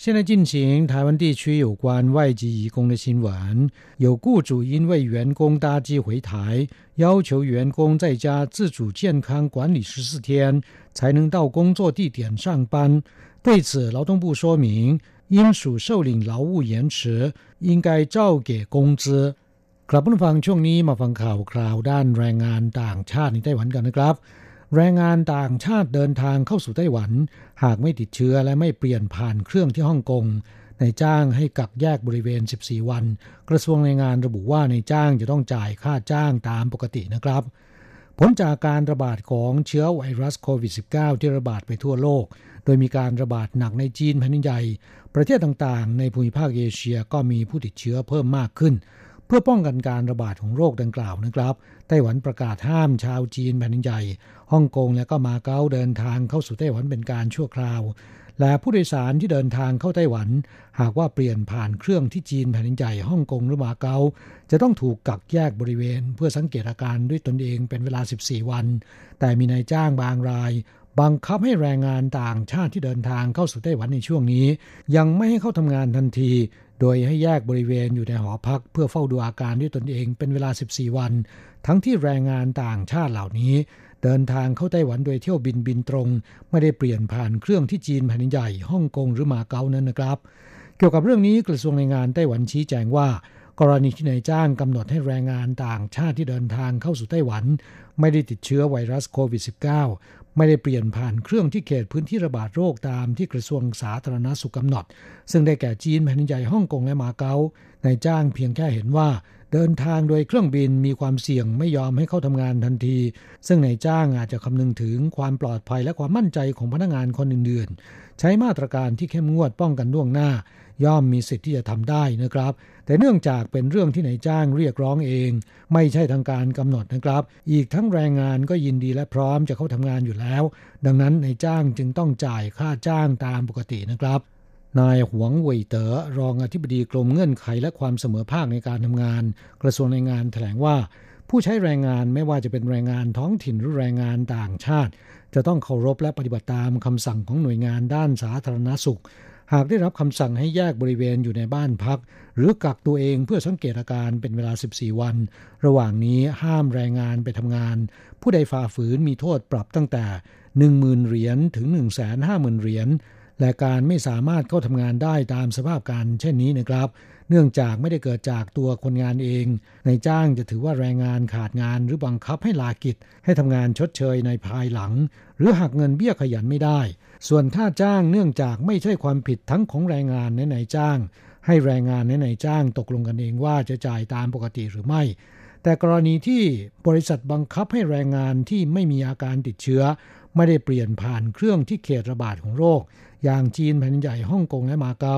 现在进行台湾地区有关外籍移工的新闻。有雇主因为员工搭机回台，要求员工在家自主健康管理十四天，才能到工作地点上班。对此，劳动部说明，因属受领劳务延迟，应该照给工资。กลับมาฟังช่วงนี้มาฟังข่าวคราวด้านแรงงานต่างชาติในไต้หวันกันนะครับ แรงงานต่างชาติเดินทางเข้าสู่ไต้หวัน หากไม่ติดเชื้อและไม่เปลี่ยนผ่านเครื่องที่ฮ่องกงนายจ้างให้กักแยกบริเวณ 14 วัน กระทรวงแรงงานระบุว่านายจ้างจะต้องจ่ายค่าจ้างตามปกตินะครับ ผลจากการระบาดของเชื้อไวรัสโควิด -19 ที่ระบาดไปทั่วโลก โดยมีการระบาดหนักในจีนแผ่นใหญ่ ประเทศต่างๆ ในภูมิภาคเอเชียก็มีผู้ติดเชื้อเพิ่มมากขึ้น พื่อป้องกันการระบาดของโรคดังกล่าวนะครับ ไต้หวันประกาศห้ามชาวจีนแผ่นใหญ่ฮ่องกงและก็มาเก๊าเดินทางเข้าสู่ไต้หวันเป็นการชั่วคราว และผู้โดยสารที่เดินทางเข้าไต้หวัน หากว่าเปลี่ยนผ่านเครื่องที่จีนแผ่นใหญ่ฮ่องกงหรือมาเก๊าจะต้องถูกกักแยกบริเวณ เพื่อสังเกตอาการด้วยตนเองเป็นเวลา 14 วัน แต่มีนายจ้างบางราย บังคับให้แรงงานต่างชาติที่เดินทางเข้าสู่ไต้หวันในช่วงนี้ ยังไม่ให้เข้าทำงานทันที โดยให้แยกบริเวณอยู่ในหอพัก เพื่อเฝ้าดูอาการด้วยตนเองเป็นเวลา 14 วัน ทั้งที่แรงงานต่างชาติเหล่านี้ เดินทางเข้าไต้หวันโดยเที่ยวบินบินตรง ไม่ได้เปลี่ยนผ่านเครื่องที่จีนแผ่นใหญ่ฮ่องกงหรือมาเก๊านั้นนะครับ เกี่ยวกับเรื่องนี้กระทรวงแรงงานไต้หวันชี้แจงว่ากรณีที่นายจ้างกำหนดให้แรงงานต่างชาติที่เดินทางเข้าสู่ไต้หวัน ไม่ได้ติดเชื้อไวรัสโควิด -19 ไม่ได้เปลี่ยนผ่านเครื่องที่เขตพื้นที่ระบาดโรคตามที่กระทรวงสาธารณสุขกำหนด ซึ่งได้แก่จีนแผ่นใหญ่ฮ่องกงและมาเก๊าในจ้างเพียงแค่เห็นว่า เดินทางโดยเครื่องบินมีความเสี่ยงไม่ยอมให้เข้าทำงานทันที ซึ่งนายจ้างอาจจะคำนึงถึงความปลอดภัยและความมั่นใจของพนักงานคนอื่นๆ ใช้มาตรการที่เข้มงวดป้องกันล่วงหน้า ย่อมมีสิทธิ์ที่จะทำได้นะครับ แต่เนื่องจากเป็นเรื่องที่นายจ้างเรียกร้องเอง ไม่ใช่ทางการกำหนดนะครับ อีกทั้งแรงงานก็ยินดีและพร้อมจะเข้าทำงานอยู่แล้ว ดังนั้นนายจ้างจึงต้องจ่ายค่าจ้างตามปกตินะครับ นายหวงเว่ยเต๋อรองอธิบดีกรมเงื่อนไขและความเสมอภาคในการทำงาน กระทรวงแรงงานแถลงว่า ผู้ใช้แรงงานไม่ว่าจะเป็นแรงงานท้องถิ่นหรือแรงงานต่างชาติ จะต้องเคารพและปฏิบัติตามคำสั่งของหน่วยงานด้านสาธารณสุข หากได้รับคำสั่งให้แยกบริเวณอยู่ในบ้านพัก หรือกักตัวเองเพื่อสังเกตอาการเป็นเวลา 14 วัน ระหว่างนี้ห้ามแรงงานไปทำงาน ผู้ใดฝ่าฝืนมีโทษปรับตั้งแต่ 10,000เหรียญถึง 150,000เหรียญ และการไม่สามารถเข้าทำงานได้ตามสภาพการเช่นนี้นะครับ เนื่องจากไม่ได้เกิดจากตัวคนงานเองนายจ้างจะถือว่าแรงงานขาดงานหรือบังคับให้ลากิจ ให้ทำงานชดเชยในภายหลัง หรือหักเงินเบี้ยขยันไม่ได้ ส่วนค่าจ้างเนื่องจากไม่ใช่ความผิดทั้งของแรงงานและนายจ้าง ให้แรงงานและนายจ้างตกลงกันเองว่าจะจ่ายตามปกติหรือไม่แต่กรณีที่บริษัทบังคับให้แรงงานที่ไม่มีอาการติดเชื้อ ไม่ได้เปลี่ยนผ่านเครื่องที่เขตระบาดของโรค อย่างจีนแผ่นใหญ่ฮ่องกงและมาเก๊า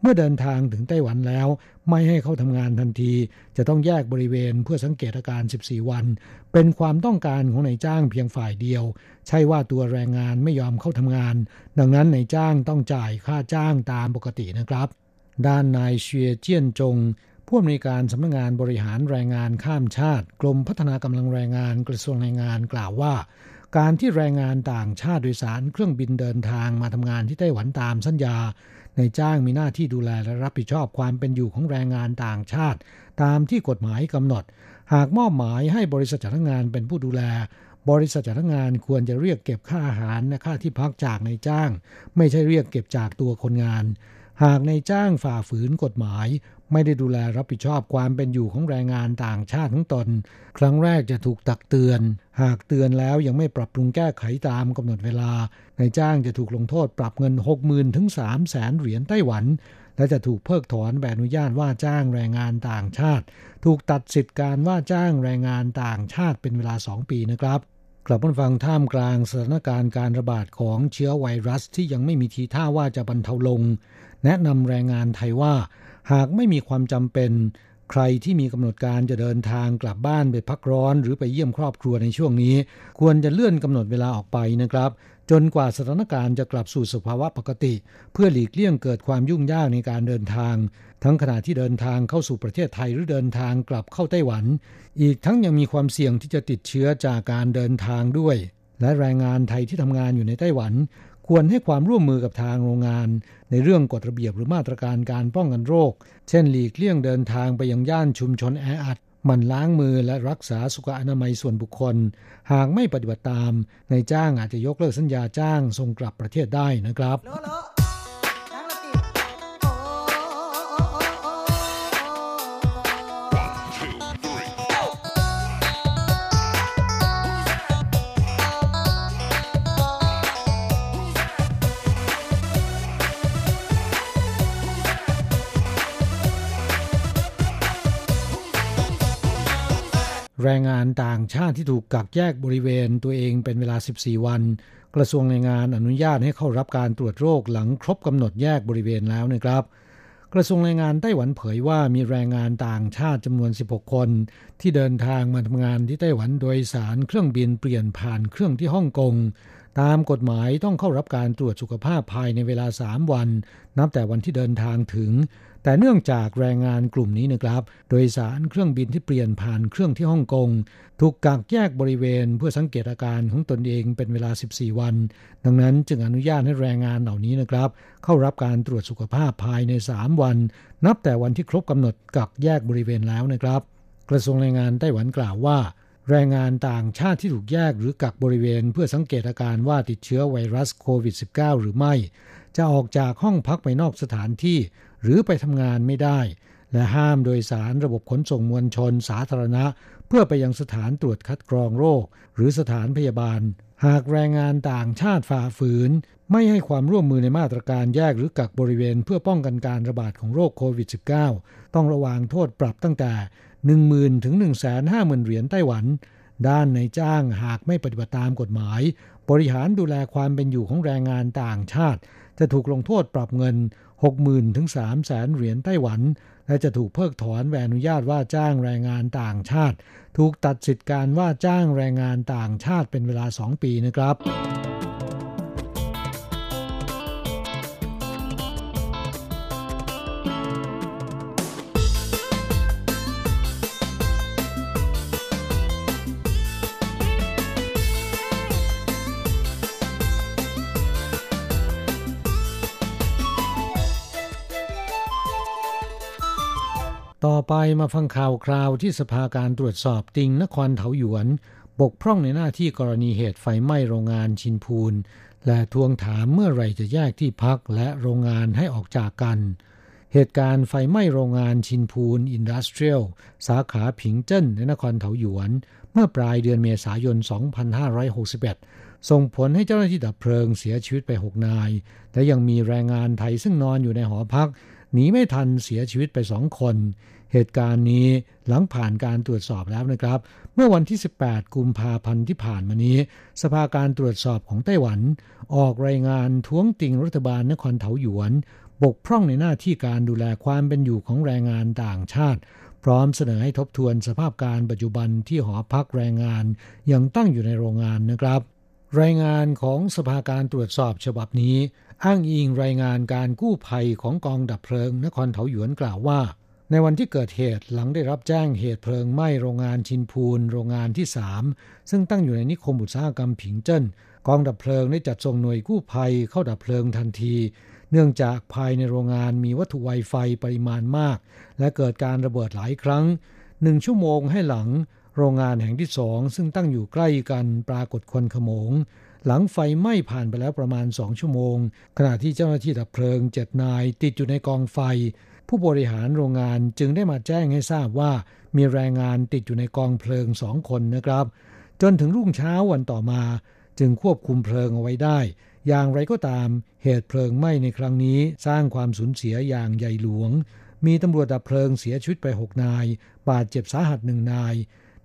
เมื่อเดินทางถึงไต้หวันแล้ว ไม่ให้เข้าทำงานทันที จะต้องแยกบริเวณเพื่อสังเกตอาการ 14 วัน เป็นความต้องการของนายจ้างเพียงฝ่ายเดียว ใช่ว่าตัวแรงงานไม่ยอมเข้าทำงาน ดังนั้นนายจ้างต้องจ่ายค่าจ้างตามปกตินะครับ ด้านนายเชียเจี้ยนจงผู้อำนวยการสำนักงานบริหารแรงงานข้ามชาติ กรมพัฒนากำลังแรงงานกระทรวงแรงงานกล่าวว่า การที่แรงงานต่างชาติโดยสารเครื่องบินเดินทางมาทำงานที่ไต้หวันตามสัญญา ในจ้างมีหน้าที่ดูแลและรับผิดชอบความเป็นอยู่ของแรงงานต่างชาติ ตามที่กฎหมายกำหนด หากมอบหมายให้บริษัทจัดงานเป็นผู้ดูแล บริษัทจัดงานควรจะเรียกเก็บค่าอาหารและค่าที่พักจากนายจ้าง ไม่ใช่เรียกเก็บจากตัวคนงาน หากนายจ้างฝ่าฝืนกฎหมายไม่ได้ดูแลรับผิดชอบความเป็นอยู่ของแรงงานต่างชาติของตน ครั้งแรกจะถูกตักเตือน หากเตือนแล้วยังไม่ปรับปรุงแก้ไขตามกำหนดเวลานายจ้างจะถูกลงโทษปรับเงิน 60,000 ถึง3แสนเหรียญไต้หวัน และจะถูกเพิกถอนใบอนุญาตว่าจ้างแรงงานต่างชาติ ถูกตัดสิทธิการว่าจ้างแรงงานต่างชาติเป็นเวลา 2 ปีนะครับกลับมาฟังท่ามกลางสถานการณ์การระบาดของเชื้อไวรัสที่ยังไม่มีทีท่าว่าจะบรรเทาลง แนะนำแรงงานไทยว่า หากไม่มีความจำเป็น ใครที่มีกำหนดการจะเดินทางกลับบ้านไปพักร้อน หรือไปเยี่ยมครอบครัวในช่วงนี้ ควรจะเลื่อนกำหนดเวลาออกไปนะครับ จนกว่าสถานการณ์จะกลับสู่สภาวะปกติ เพื่อหลีกเลี่ยงเกิดความยุ่งยากในการเดินทาง ทั้งขณะที่เดินทางเข้าสู่ประเทศไทยหรือเดินทางกลับเข้าไต้หวัน อีกทั้งยังมีความเสี่ยงที่จะติดเชื้อจากการเดินทางด้วย และแรงงานไทยที่ทำงานอยู่ในไต้หวัน ควรให้ความร่วมมือกับทางโรงงาน ในเรื่องกฎระเบียบหรือมาตรการการป้องกันโรค เช่นหลีกเลี่ยงเดินทางไปยังย่านชุมชนแออัดมันล้างมือและรักษาสุขอนามัยส่วนบุคคล หากไม่ปฏิบัติตามนายจ้างอาจจะยกเลิกสัญญาจ้างส่งกลับประเทศได้นะครับ แรงงานต่างชาติที่ถูกกักแยกบริเวณตัวเองเป็นเวลา 14 วัน กระทรวงแรงงานอนุญาตให้เข้ารับการตรวจโรคหลังครบกำหนดแยกบริเวณแล้วนะครับ กระทรวงแรงงานไต้หวันเผยว่ามีแรงงานต่างชาติจำนวน 16 คน ที่เดินทางมาทำงานที่ไต้หวันโดยสารเครื่องบินเปลี่ยนผ่านเครื่องที่ฮ่องกง ตามกฎหมายต้องเข้ารับการตรวจสุขภาพภายในเวลา 3 วัน นับแต่วันที่เดินทางถึง แต่เนื่องจากแรงงานกลุ่มนี้นะครับ โดยสารเครื่องบินที่เปลี่ยนผ่านเครื่องที่ฮ่องกง ถูกกักแยกบริเวณเพื่อสังเกตอาการของตนเองเป็นเวลา 14 วัน ดังนั้นจึงอนุญาตให้แรงงานเหล่านี้นะครับ เข้ารับการตรวจสุขภาพภายใน 3 วัน นับแต่วันที่ครบกำหนดกักแยกบริเวณแล้วนะครับ กระทรวงแรงงานไต้หวันกล่าวว่า แรงงานต่างชาติที่ถูกแยกหรือกักบริเวณ เพื่อสังเกตอาการว่าติดเชื้อไวรัสโควิด -19 หรือไม่ จะออกจากห้องพักไปนอกสถานที่ หรือไปทำงานไม่ได้ และห้ามโดยสารระบบขนส่งมวลชนสาธารณะ เพื่อไปยังสถานตรวจคัดกรองโรค หรือสถานพยาบาล หากแรงงานต่างชาติฝ่าฝืน ไม่ให้ความร่วมมือในมาตรการแยกหรือกักบริเวณ เพื่อป้องกันการระบาดของโรคโควิด -19 ต้องระวางโทษปรับตั้งแต่ 10,000ถึง150,000 เหรียญไต้หวัน ด้านในจ้างหากไม่ปฏิบัติตามกฎหมาย บริหารดูแลความเป็นอยู่ของแรงงานต่างชาติ จะถูกลงโทษปรับเงิน 60,000ถึง300,000 เหรียญไต้หวัน และจะถูกเพิกถอนใบอนุญาตว่าจ้างแรงงานต่างชาติ ถูกตัดสิทธิการว่าจ้างแรงงานต่างชาติเป็นเวลา 2 ปีนะครับ ไปมาฟังข่าวคราวที่สภาการตรวจสอบติงนครเถาหยวน บกพร่องในหน้าที่กรณีเหตุไฟไหม้โรงงานชินพูน และทวงถามเมื่อไรจะแยกที่พักและโรงงานให้ออกจากกัน เหตุการณ์ไฟไหม้โรงงานชินพูนอินดัสเทรียลสาขาผิงเจิ้นในนครเถาหยวน เมื่อปลายเดือนเมษายน 2561 ส่งผลให้เจ้าหน้าที่ดับเพลิงเสียชีวิตไป 6 นาย และยังมีแรงงานไทยซึ่งนอนอยู่ในหอพักหนีไม่ทันเสียชีวิตไปสองคน เหตุการณ์นี้หลังผ่านการตรวจสอบแล้วนะครับ เมื่อวันที่ 18 กุมภาพันธ์ที่ผ่านมานี้ สภาการตรวจสอบของไต้หวัน ออกรายงานท้วงติงรัฐบาลนครเถาหยวน บกพร่องในหน้าที่การดูแลความเป็นอยู่ของแรงงานต่างชาติ พร้อมเสนอให้ทบทวนสภาพการปัจจุบันที่หอพักแรงงานยังตั้งอยู่ในโรงงานนะครับ รายงานของสภาการตรวจสอบฉบับนี้ อ้างอิงรายงานการกู้ภัยของกองดับเพลิงนครเถาหยวนกล่าวว่า ในวันที่เกิดเหตุหลังได้รับแจ้งเหตุเพลิงไหม้โรงงานชินพูน โรงงานที่ 3 ซึ่งตั้งอยู่ในนิคมอุตสาหกรรมผิงเจิ้นกองดับเพลิงได้จัดส่งหน่วยกู้ภัยเข้าดับเพลิงทันที เนื่องจากภายในโรงงานมีวัตถุไวไฟปริมาณมาก และเกิดการระเบิดหลายครั้งหนึ่งชั่วโมงให้หลัง โรงงานแห่งที่สองซึ่งตั้งอยู่ใกล้กันปรากฏควันขโมง หลังไฟไหม้ผ่านไปแล้วประมาณสองชั่วโมง ขณะที่เจ้าหน้าที่ดับเพลิงเจ็ดนายติดอยู่ในกองไฟ ผู้บริหารโรงงานจึงได้มาแจ้งให้ทราบว่า มีแรงงานติดอยู่ในกองเพลิงสองคนนะครับ จนถึงรุ่งเช้าวันต่อมา จึงควบคุมเพลิงเอาไว้ได้ อย่างไรก็ตามเหตุเพลิงไหม้ในครั้งนี้สร้างความสูญเสียอย่างใหญ่หลวง มีตำรวจดับเพลิงเสียชีวิตไป 6 นาย บาดเจ็บสาหัสหนึ่งนาย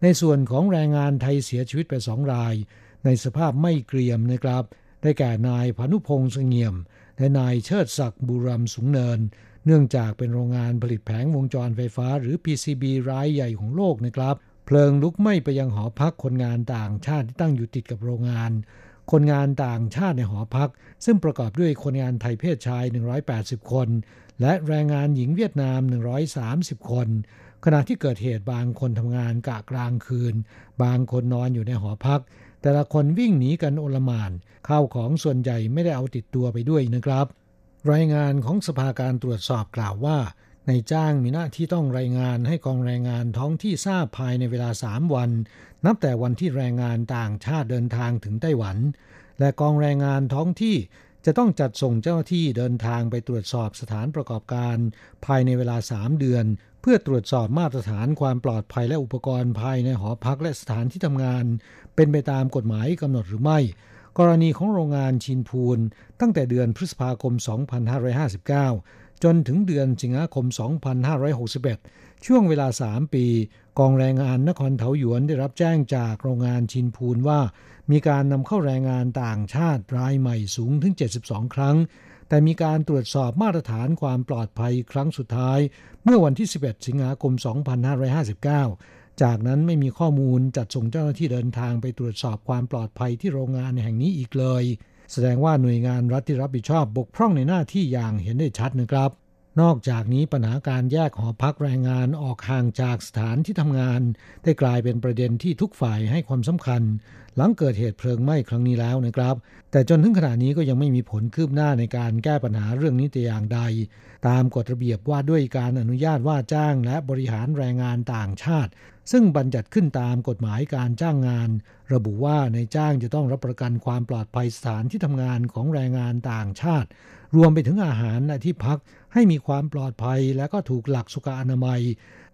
ในส่วนของแรงงานไทยเสียชีวิตไปสองราย ในสภาพไม่เกรียมนะครับ ได้แก่นายพานุพงษ์เสงี่ยมและนายเชิดศักดิ์บุรัมสูงเนิน เนื่องจากเป็นโรงงานผลิตแผงวงจรไฟฟ้าหรือ PCB รายใหญ่ของโลกนะครับ เพลิงลุกไหม้ไปยังหอพักคนงานต่างชาติที่ตั้งอยู่ติดกับโรงงาน คนงานต่างชาติในหอพัก ซึ่งประกอบด้วยคนงานไทยเพศชาย 180 คน และแรงงานหญิงเวียดนาม 130 คน ขณะที่เกิดเหตุบางคนทำงานกะกลางคืน บางคนนอนอยู่ในหอพัก แต่ละคนวิ่งหนีกันโอลมานข้าวของส่วนใหญ่ไม่ได้เอาติดตัวไปด้วยนะครับ รายงานของสภาการตรวจสอบกล่าวว่าในจ้างมีหน้าที่ต้องรายงานให้กองแรงงานท้องที่ทราบภายในเวลา 3 วัน นับแต่วันที่แรงงานต่างชาติเดินทางถึงไต้หวัน และกองแรงงานท้องที่จะต้องจัดส่งเจ้าหน้าที่เดินทางไปตรวจสอบสถานประกอบการ ภายในเวลา 3 เดือน เพื่อตรวจสอบมาตรฐานความปลอดภัยและอุปกรณ์ภายในหอพักและสถานที่ทำงาน เป็นไปตามกฎหมายกำหนดหรือไม่ กรณีของโรงงานชินพูน ตั้งแต่เดือนพฤษภาคม 2559 จนถึงเดือนสิงหาคม 2561 ช่วงเวลา 3 ปี กองแรงงานนครเทาหยวนได้รับแจ้งจากโรงงานชินพูนว่า มีการนำเข้าแรงงานต่างชาติรายใหม่สูงถึง 72 ครั้ง แต่มีการตรวจสอบมาตรฐานความปลอดภัยครั้งสุดท้าย เมื่อวันที่ 11 สิงหาคม 2559 จากนั้นไม่มีข้อมูลจัดส่งเจ้าหน้าที่เดินทางไปตรวจสอบความปลอดภัยที่โรงงานแห่งนี้อีกเลย แสดงว่าหน่วยงานรัฐที่รับผิดชอบบกพร่องในหน้าที่อย่างเห็นได้ชัดนะครับ นอกจากนี้ปัญหาการแยกหอพักแรงงานออกห่างจากสถานที่ทำงาน ได้กลายเป็นประเด็นที่ทุกฝ่ายให้ความสำคัญ หลังเกิดเหตุเพลิงไหม้ครั้งนี้แล้วนะครับ แต่จนถึงขณะนี้ก็ยังไม่มีผลคืบหน้าในการแก้ปัญหาเรื่องนี้แต่อย่างใด ตามกฎระเบียบว่าด้วยการอนุญาตว่าจ้างและบริหารแรงงานต่างชาติ ซึ่งบัญญัติขึ้นตามกฎหมายการจ้างงาน ระบุว่าในจ้างจะต้องรับประกันความปลอดภัยสถานที่ทำงานของแรงงานต่างชาติ รวมไปถึงอาหารและที่พักให้มีความปลอดภัยและก็ถูกหลักสุขอนามัย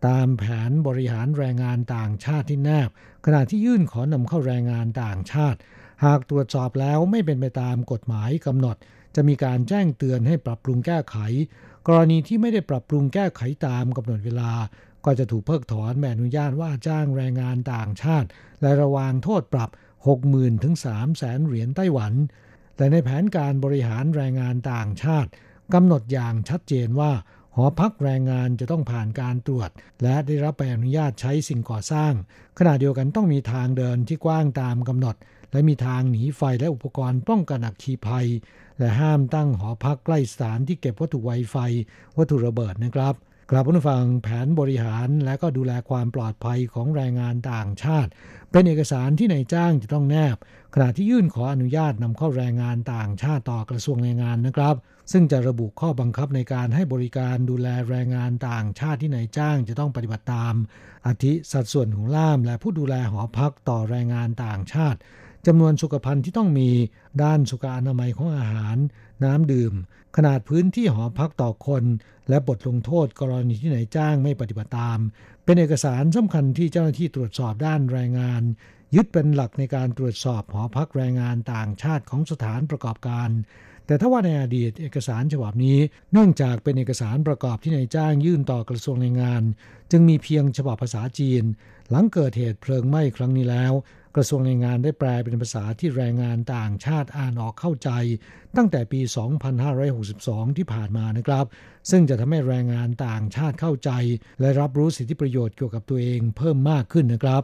ตามแผนบริหารแรงงานต่างชาติที่แนบ ขณะที่ยื่นขอนำเข้าแรงงานต่างชาติ หากตรวจสอบแล้วไม่เป็นไปตามกฎหมายกำหนด จะมีการแจ้งเตือนให้ปรับปรุงแก้ไข กรณีที่ไม่ได้ปรับปรุงแก้ไขตามกำหนดเวลา ก็จะถูกเพิกถอนใบอนุญาตว่าจ้างแรงงานต่างชาติ และระวางโทษปรับ 60,000ถึง3แสนเหรียญไต้หวัน และในแผนการบริหารแรงงานต่างชาติกำหนดอย่างชัดเจนว่า หอพักแรงงานจะต้องผ่านการตรวจ และได้รับใบอนุญาตใช้สิ่งก่อสร้าง ขณะเดียวกันต้องมีทางเดินที่กว้างตามกำหนด และมีทางหนีไฟและอุปกรณ์ป้องกันอัคคีภัย และห้ามตั้งหอพักใกล้สถานที่เก็บวัตถุไวไฟ วัตถุระเบิดนะครับ กลับผู้ฟังแผนบริหารและก็ดูแลความปลอดภัยของแรงงานต่างชาติ เป็นเอกสารที่นายจ้างจะต้องแนบ ขณะที่ยื่นขออนุญาตนำเข้าแรงงานต่างชาติต่อกระทรวงแรงงานนะครับ ซึ่งจะระบุข้อบังคับในการให้บริการดูแลแรงงานต่างชาติที่นายจ้างจะต้องปฏิบัติตามอาทิสัดส่วนของล่าม และผู้ดูแลหอพักต่อแรงงานต่างชาติจำนวนสุขภัณฑ์ที่ต้องมีด้านสุขอนามัยของอาหาร น้ำดื่ม ขนาดพื้นที่หอพักต่อคน และบทลงโทษกรณีที่นายจ้างไม่ปฏิบัติตาม เป็นเอกสารสำคัญที่เจ้าหน้าที่ตรวจสอบด้านแรงงาน ยึดเป็นหลักในการตรวจสอบหอพักแรงงานต่างชาติของสถานประกอบการ แต่ถ้าว่าในอดีตเอกสารฉบับนี้ เนื่องจากเป็นเอกสารประกอบที่นายจ้างยื่นต่อกระทรวงแรงงาน จึงมีเพียงฉบับภาษาจีน หลังเกิดเหตุเพลิงไหม้ครั้งนี้แล้ว กระทรวงแรงงานได้แปลเป็นภาษาที่แรงงานต่างชาติอ่านออกเข้าใจ ตั้งแต่ปี 2562 ที่ผ่านมานะครับ ซึ่งจะทำให้แรงงานต่างชาติเข้าใจ และรับรู้สิทธิประโยชน์เกี่ยวกับตัวเองเพิ่มมากขึ้นนะครับ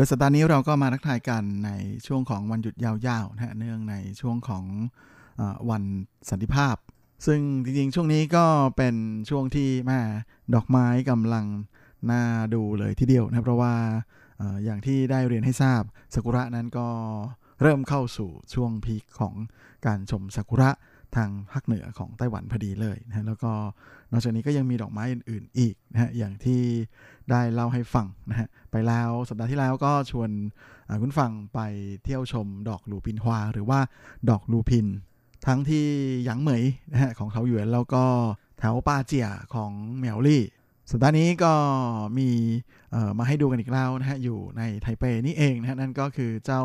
ดยสัปดาห์นี้เราก็มาทักทายกันในช่วงของวันหยุดยาวๆนะฮะเนื่องในช่วงของอวันสันติภาพ ซึ่งจริงๆ ช่วงนี้ก็เป็นช่วงที่แม่ดอกไม้กำลังน่าดูเลยทีเดียวนะเพราะว่าอออย่างที่ได้เรียนให้ทราบซากุระนั้นก็เริ่มเข้าสู่ช่วงพีคของการชมซากุระทางภาคเหนือของไต้หวันพอดีเลยนะแล้วก็ นอกจากนี้ก็ยังมีดอกไม้อื่นๆอีกนะฮะอย่างที่ได้เล่าให้ฟังนะฮะไปแล้วสัปดาห์ที่แล้วก็ชวนคุณฟังไปเที่ยวชมดอกลูปินฮวาหรือว่าดอกลูพิน ทั้งที่หยางเหมยนะฮะของเขาหยวนแล้วก็แถวปาเจียของเหมียวลี่สัปดาห์นี้ก็มีมาให้ดูกันอีกแล้วนะฮะอยู่ในไทเปนี่เองนะฮะนั่นก็คือเจ้า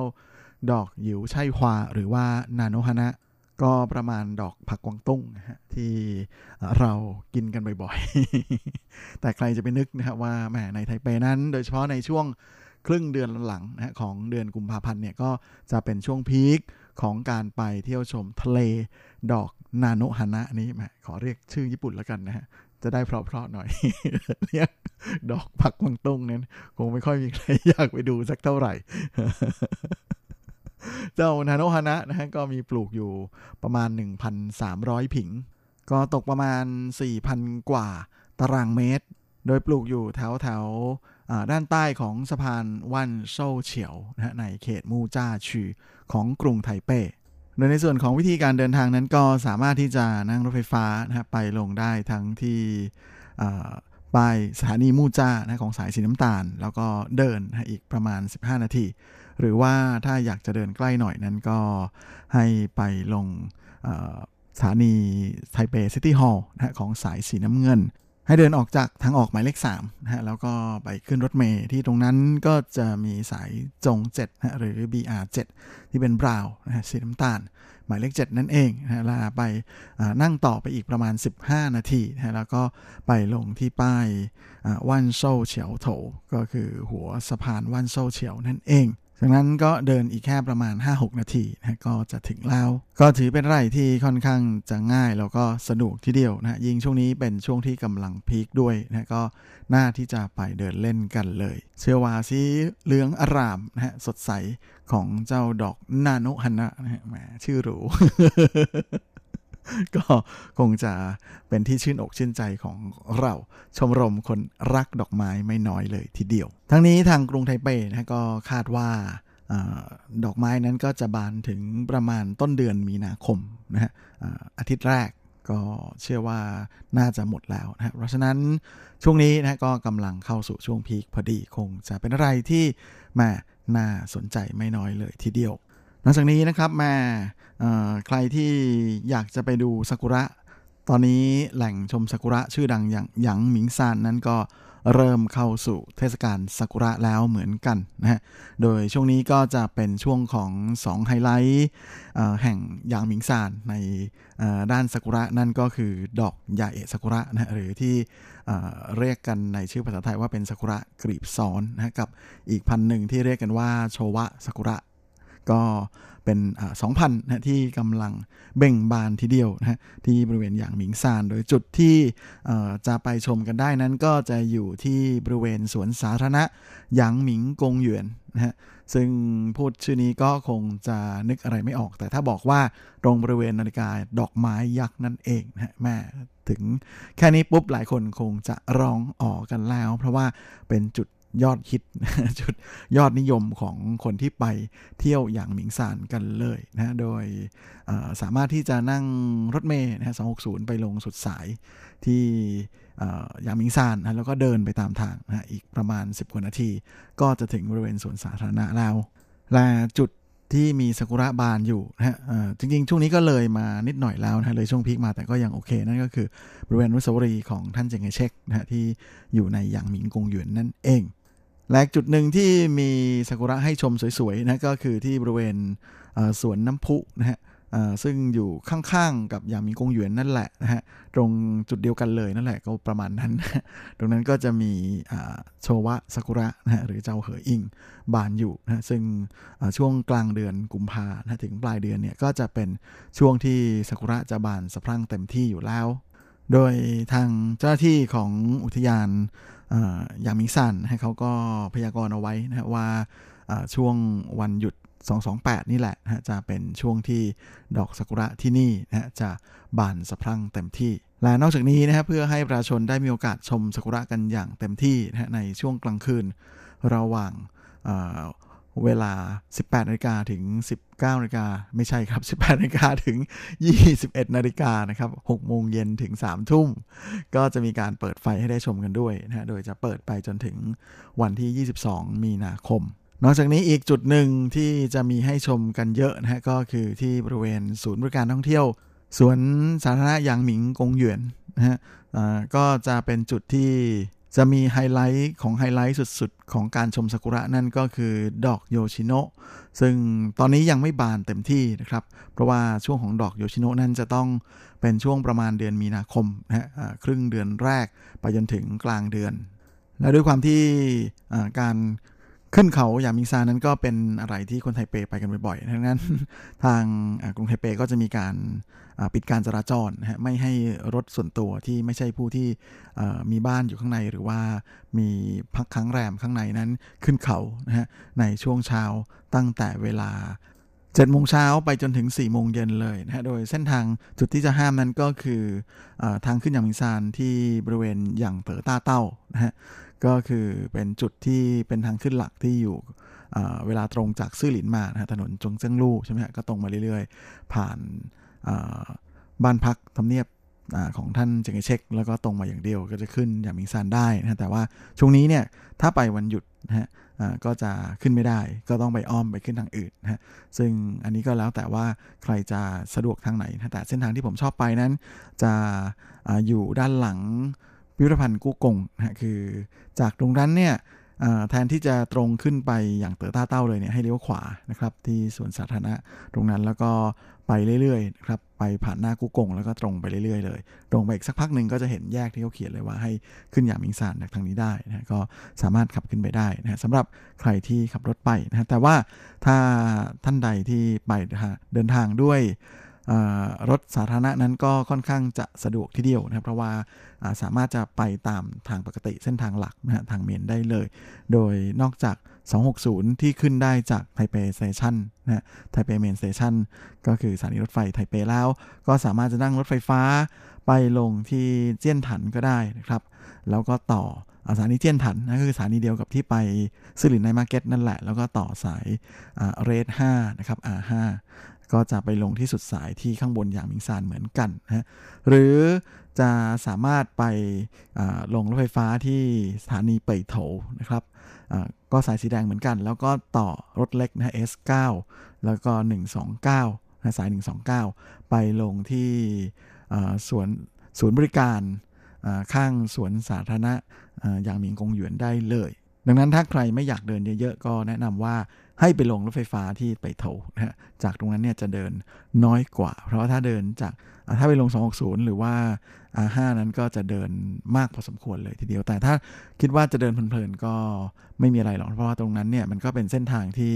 ดอกหยิวไช่ฮวาหรือว่านาโนฮานะ ก็ประมาณดอกผักกวางตุ้งนะฮะที่เรากินกันบ่อยๆ แต่ใครจะไปนึกนะฮะว่าแหมในไทเปนั้น โดยเฉพาะในช่วงครึ่งเดือนหลังนะฮะของเดือนกุมภาพันธ์เนี่ยก็จะเป็นช่วงพีคของการไปเที่ยวชมทะเลดอกนาโนฮานะนี้แหมขอเรียกชื่อญี่ปุ่นแล้วกันนะฮะจะได้เพราะๆหน่อยเรียกดอกผักกวางตุ้งนั้นคงไม่ค่อยมีใครอยากไปดูสักเท่าไหร่ เจ้านาโนฮานะนะฮะก็มีปลูกอยู่ประมาณ 1,300 ผิง ก็ตกประมาณ 4,000 กว่าตารางเมตร โดยปลูกอยู่แถวแถวๆด้านใต้ของสะพานวันโซเฉียวนะฮะในเขตมูจ้าชือของกรุงไทเป้โดยในส่วนของวิธีการเดินทางนั้นก็สามารถที่จะนั่งรถไฟฟ้านะฮะไปลงได้ทั้งที่ป้ายสถานีมูจ้านะของสายสีน้ำตาล แล้วก็เดินนะอีกประมาณ 15 นาที หรือว่าถ้าอยากจะเดินใกล้หน่อยนั้นก็ให้ไปลงสถานีไทเป City Hall ของสายสีน้ำเงิน ให้เดินออกจากทางออกหมายเลข3นะฮะแล้วก็ไปขึ้นรถเมล์ที่ตรงนั้นก็จะมีสาย 棕 7นะหรือ BR7 ที่เป็น brown นะฮะสีน้ำตาล หมายเลข 7 นั่นเองนะฮะลาไปนั่งต่อไปอีกประมาณ 15 นาทีนะฮะแล้วก็ไปลงที่ป้ายว่านโซ่เฉียวโถก็คือหัวสะพานว่านโซ่เฉียวนั่นเอง จากนั้นก็เดินอีกแค่ประมาณ 5-6 นาทีนะก็จะถึงแล้วก็ถือเป็นไร่ที่ค่อนข้างจะง่ายแล้วก็สะดวกทีเดียวนะฮะยิ่งช่วงนี้เป็นช่วงที่กำลังพีคด้วยนะก็น่าที่จะไปเดินเล่นกันเลย เชื่อว่าสีเหลืองอารามนะฮะสดใสของเจ้าดอกนาโนฮันนะนะฮะแหมชื่อหรู ก็คงจะเป็นที่ชื่นอกชื่นใจของเราชมรมคนรักดอกไม้ไม่น้อยเลยทีเดียว ทั้งนี้ทางกรุงไทเปนะก็คาดว่าอดอกไม้นั้นก็จะบานถึงประมาณต้นเดือนมีนาคมนะฮะอาอาทิตย์แรกก็เชื่อว่าน่าจะหมดแล้วนะเพราะฉะนั้นช่วงนี้นะก็กำลังเข้าสู่ช่วงพีคพอดีคงจะเป็นอะไรที่แหม่น่าสนใจไม่น้อยเลยทีเดียว นอกจากนี้นะครับแม่ใครที่อยากจะไปดูซากุระ ตอนนี้แหล่งชมซากุระชื่อดังอย่างหยางหมิงซานนั้นก็เริ่มเข้าสู่เทศกาลซากุระแล้วเหมือนกันนะฮะ โดยช่วงนี้ก็จะเป็นช่วงของ 2 ไฮไลท์แห่งหยางหมิงซานในด้านซากุระนั่นก็คือดอกยาเอะซากุระนะฮะหรือที่เรียกกันในชื่อภาษาไทยว่าเป็นซากุระกลีบซ้อนนะฮะกับอีกพันหนึ่งที่เรียกกันว่าโชวะซากุระ ก็เป็นสองพันนะที่กำลังเบ่งบานทีเดียวนะที่บริเวณอย่างหมิงซาน โดยจุดที่จะไปชมกันได้นั้นก็จะอยู่ที่บริเวณสวนสาธารณะหยางหมิงกงหยวนนะฮะซึ่งพูดชื่อนี้ก็คงจะนึกอะไรไม่ออก แต่ถ้าบอกว่าตรงบริเวณนาฬิกาดอกไม้ยักษ์นั่นเองนะฮะแม่ถึงแค่นี้ปุ๊บหลายคนคงจะร้องอ๋อกันแล้ว เพราะว่าเป็นจุด ยอดฮิตจุดยอดนิยมของคนที่ไปเที่ยวอย่างหมิงซานกันเลยนะโดยสามารถที่จะนั่งรถเมล์นะ260 ไปลงสุดสายที่อย่างหมิงซานนะแล้วก็เดินไปตามทางนะอีกประมาณ 10กว่านาที ก็จะถึงบริเวณสวนสาธารณะแล้วและจุดที่มีซากุระบานอยู่นะฮะจริงๆ ช่วงนี้ก็เลยมานิดหน่อยแล้วนะเลยช่วงพีคมาแต่ก็ยังโอเค นั่นก็คือบริเวณอนุสาวรีย์ของท่านเจงไคเชกนะฮะที่อยู่ในหยางหมิงกงหยวนนั่นเอง และจุดหนึ่งที่มีซากุระให้ชมสวยๆนะก็คือที่บริเวณสวนน้ำพุนะฮะซึ่งอยู่ข้างๆกับยามิงกงหยวนนั่นแหละนะฮะตรงจุดเดียวกันเลยนั่นแหละก็ประมาณนั้น ตรงนั้นก็จะมีโชวะซากุระนะฮะหรือเจ้าเหออิงบานอยู่นะะซึ่งช่วงกลางเดือนกุมภานะะถึงปลายเดือนเนี่ยก็จะเป็นช่วงที่ซากุระจะบานสะพรั่งเต็มที่อยู่แล้ว โดยทางเจ้าหน้าที่ของอุทยานอย่างมิงซันให้เขาก็พยากรณ์เอาไว้นะว่าอ่าช่วงวันหยุด 228 นี่แหละนะจะเป็นช่วงที่ดอกซากุระที่นี่นะจะบานสะพรั่งเต็มที่ และนอกจากนี้นะฮะเพื่อให้ประชาชนได้มีโอกาสชมซากุระกันอย่างเต็มที่นะในช่วงกลางคืนระหว่าง เวลา 18นาฬิกาถึง 19นาฬิกาไม่ใช่ครับ 18นาฬิกาถึง 21นาฬิกานะครับ6โมงเย็นถึง 3 ทุ่ม ก็จะมีการเปิดไฟให้ได้ชมกันด้วยนะโดยจะเปิดไปจนถึงวันที่ 22 มีนาคม นอกจากนี้อีกจุดหนึ่งที่จะมีให้ชมกันเยอะนะฮะก็คือที่บริเวณศูนย์บริการท่องเที่ยวสวนสาธารณะยางหมิงกงหยวนนะฮะก็จะเป็นจุดที่ จะมีไฮไลท์ของไฮไลท์สุดๆ ของการชมซากุระนั่นก็คือดอกโยชิโนะซึ่งตอนนี้ยังไม่บานเต็มที่นะครับ เพราะว่าช่วงของดอกโยชิโนะนั่นจะต้องเป็นช่วงประมาณเดือนมีนาคมนะฮะครึ่งเดือนแรกไปจนถึงกลางเดือน และด้วยความที่การ ขึ้นเขาหยางหมิงซานนั้นก็เป็นอะไรที่คนไทเปไปกันบ่อยๆดังนั้นทางกรุงไทเปก็จะมีการปิดการจราจรนะฮะไม่ให้รถส่วนตัวที่ไม่ใช่ผู้ที่มีบ้านอยู่ข้างใน หรือว่ามีพักค้างแรมข้างในนั้นขึ้นเขานะฮะในช่วงเช้าตั้งแต่เวลา7โมงเช้าไปจนถึง 4 โมงเย็นเลยนะฮะ โดยเส้นทางจุดที่จะห้ามนั้นก็คืออทางขึ้นอย่างมิงซานที่บริเวณอย่างเต๋อต้าเต้านะฮะ ก็คือเป็นจุดที่เป็นทางขึ้นหลักที่อยู่เวลาตรงจากซื่อหลินมานะฮะถนนจงเจิ้งลู่ใช่ไหมฮะก็ตรงมาเรื่อยๆ ผ่านบ้านพักทำเนียบอของท่านเจงเชกแล้วก็ตรงมาอย่างเดียวก็จะขึ้นอย่างมิงซานได้นะฮะแต่ว่าช่วงนี้เนี่ยถ้าไปวันหยุดนะฮะก็จะขึ้นไม่ได้ ก็ต้องไปอ้อมไปขึ้นทางอื่นนะฮะซึ่งอันนี้ก็แล้วแต่ว่าใครจะสะดวกทางไหนนะแต่เส้นทางที่ผมชอบไปนั้น จะออยู่ด้านหลัง พิพิธภัณฑ์กู้กงนะคือจากตรงนั้นเนี่ยแทนที่จะตรงขึ้นไปอย่างเต๋อต้าเต้าเลยเนี่ยให้เลี้ยวขวานะครับ ที่สวนสาธารณะตรงนั้นแล้วก็ไปเรื่อยๆนะครับไปผ่านหน้ากู้กงแล้วก็ตรงไปเรื่อยๆ เลย ตรงไปอีกสักพักหนึ่งก็จะเห็นแยกที่เขาเขียนเลยว่าให้ขึ้นอย่างมิงซานจากทางนี้ได้นะก็สามารถขับขึ้นไปได้นะสำหรับใครที่ขับรถไปนะฮะแต่ว่าถ้าท่านใดที่ไปนะฮะเดินทางด้วย รถสาธารณะนั้นก็ค่อนข้างจะสะดวกทีเดียวนะครับ เพราะว่าสามารถจะไปตามทางปกติเส้นทางหลักนะทางเมนได้เลย โดยนอกจาก 260 ที่ขึ้นได้จากไทเป station นะไทเป Main Station ก็คือสถานีรถไฟไทเปแล้ว ก็สามารถจะนั่งรถไฟฟ้าไปลงที่เจี้ยนถันก็ได้นะครับ แล้วก็ต่ออสถานีเจี้ยนถันนะคือสถานีเดียวกับที่ไปซื่อหลิน Night Market นั่นแหละ แล้วก็ต่อสาย Red 5นะครับ R5 ก็จะไปลงที่สุดสายที่ข้างบนหยางหมิงซานเหมือนกันนะฮะหรือจะสามารถไปลงรถไฟฟ้าที่สถานีเป่ยโถนะครับก็สายสีแดงเหมือนกัน แล้วก็ต่อรถเล็กนะ S9 แล้วก็ 129นะสาย 129 ไปลงที่สวนศูนย์บริการข้างสวนสาธารณะอย่างมิงกงหยวนได้เลย ดังนั้นถ้าใครไม่อยากเดินเยอะๆ ก็แนะนำว่า ให้ไปลงรถไฟฟ้าที่ไปโถนะฮะจากตรงนั้นเนี่ยจะเดินน้อยกว่า เพราะว่าถ้าเดินจากถ้าไปลง 260 หรือว่า R5 นั้นก็จะเดินมากพอสมควรเลยทีเดียว แต่ถ้าคิดว่าจะเดินเพลินๆก็ไม่มีอะไรหรอก เพราะว่าตรงนั้นเนี่ยมันก็เป็นเส้นทางที่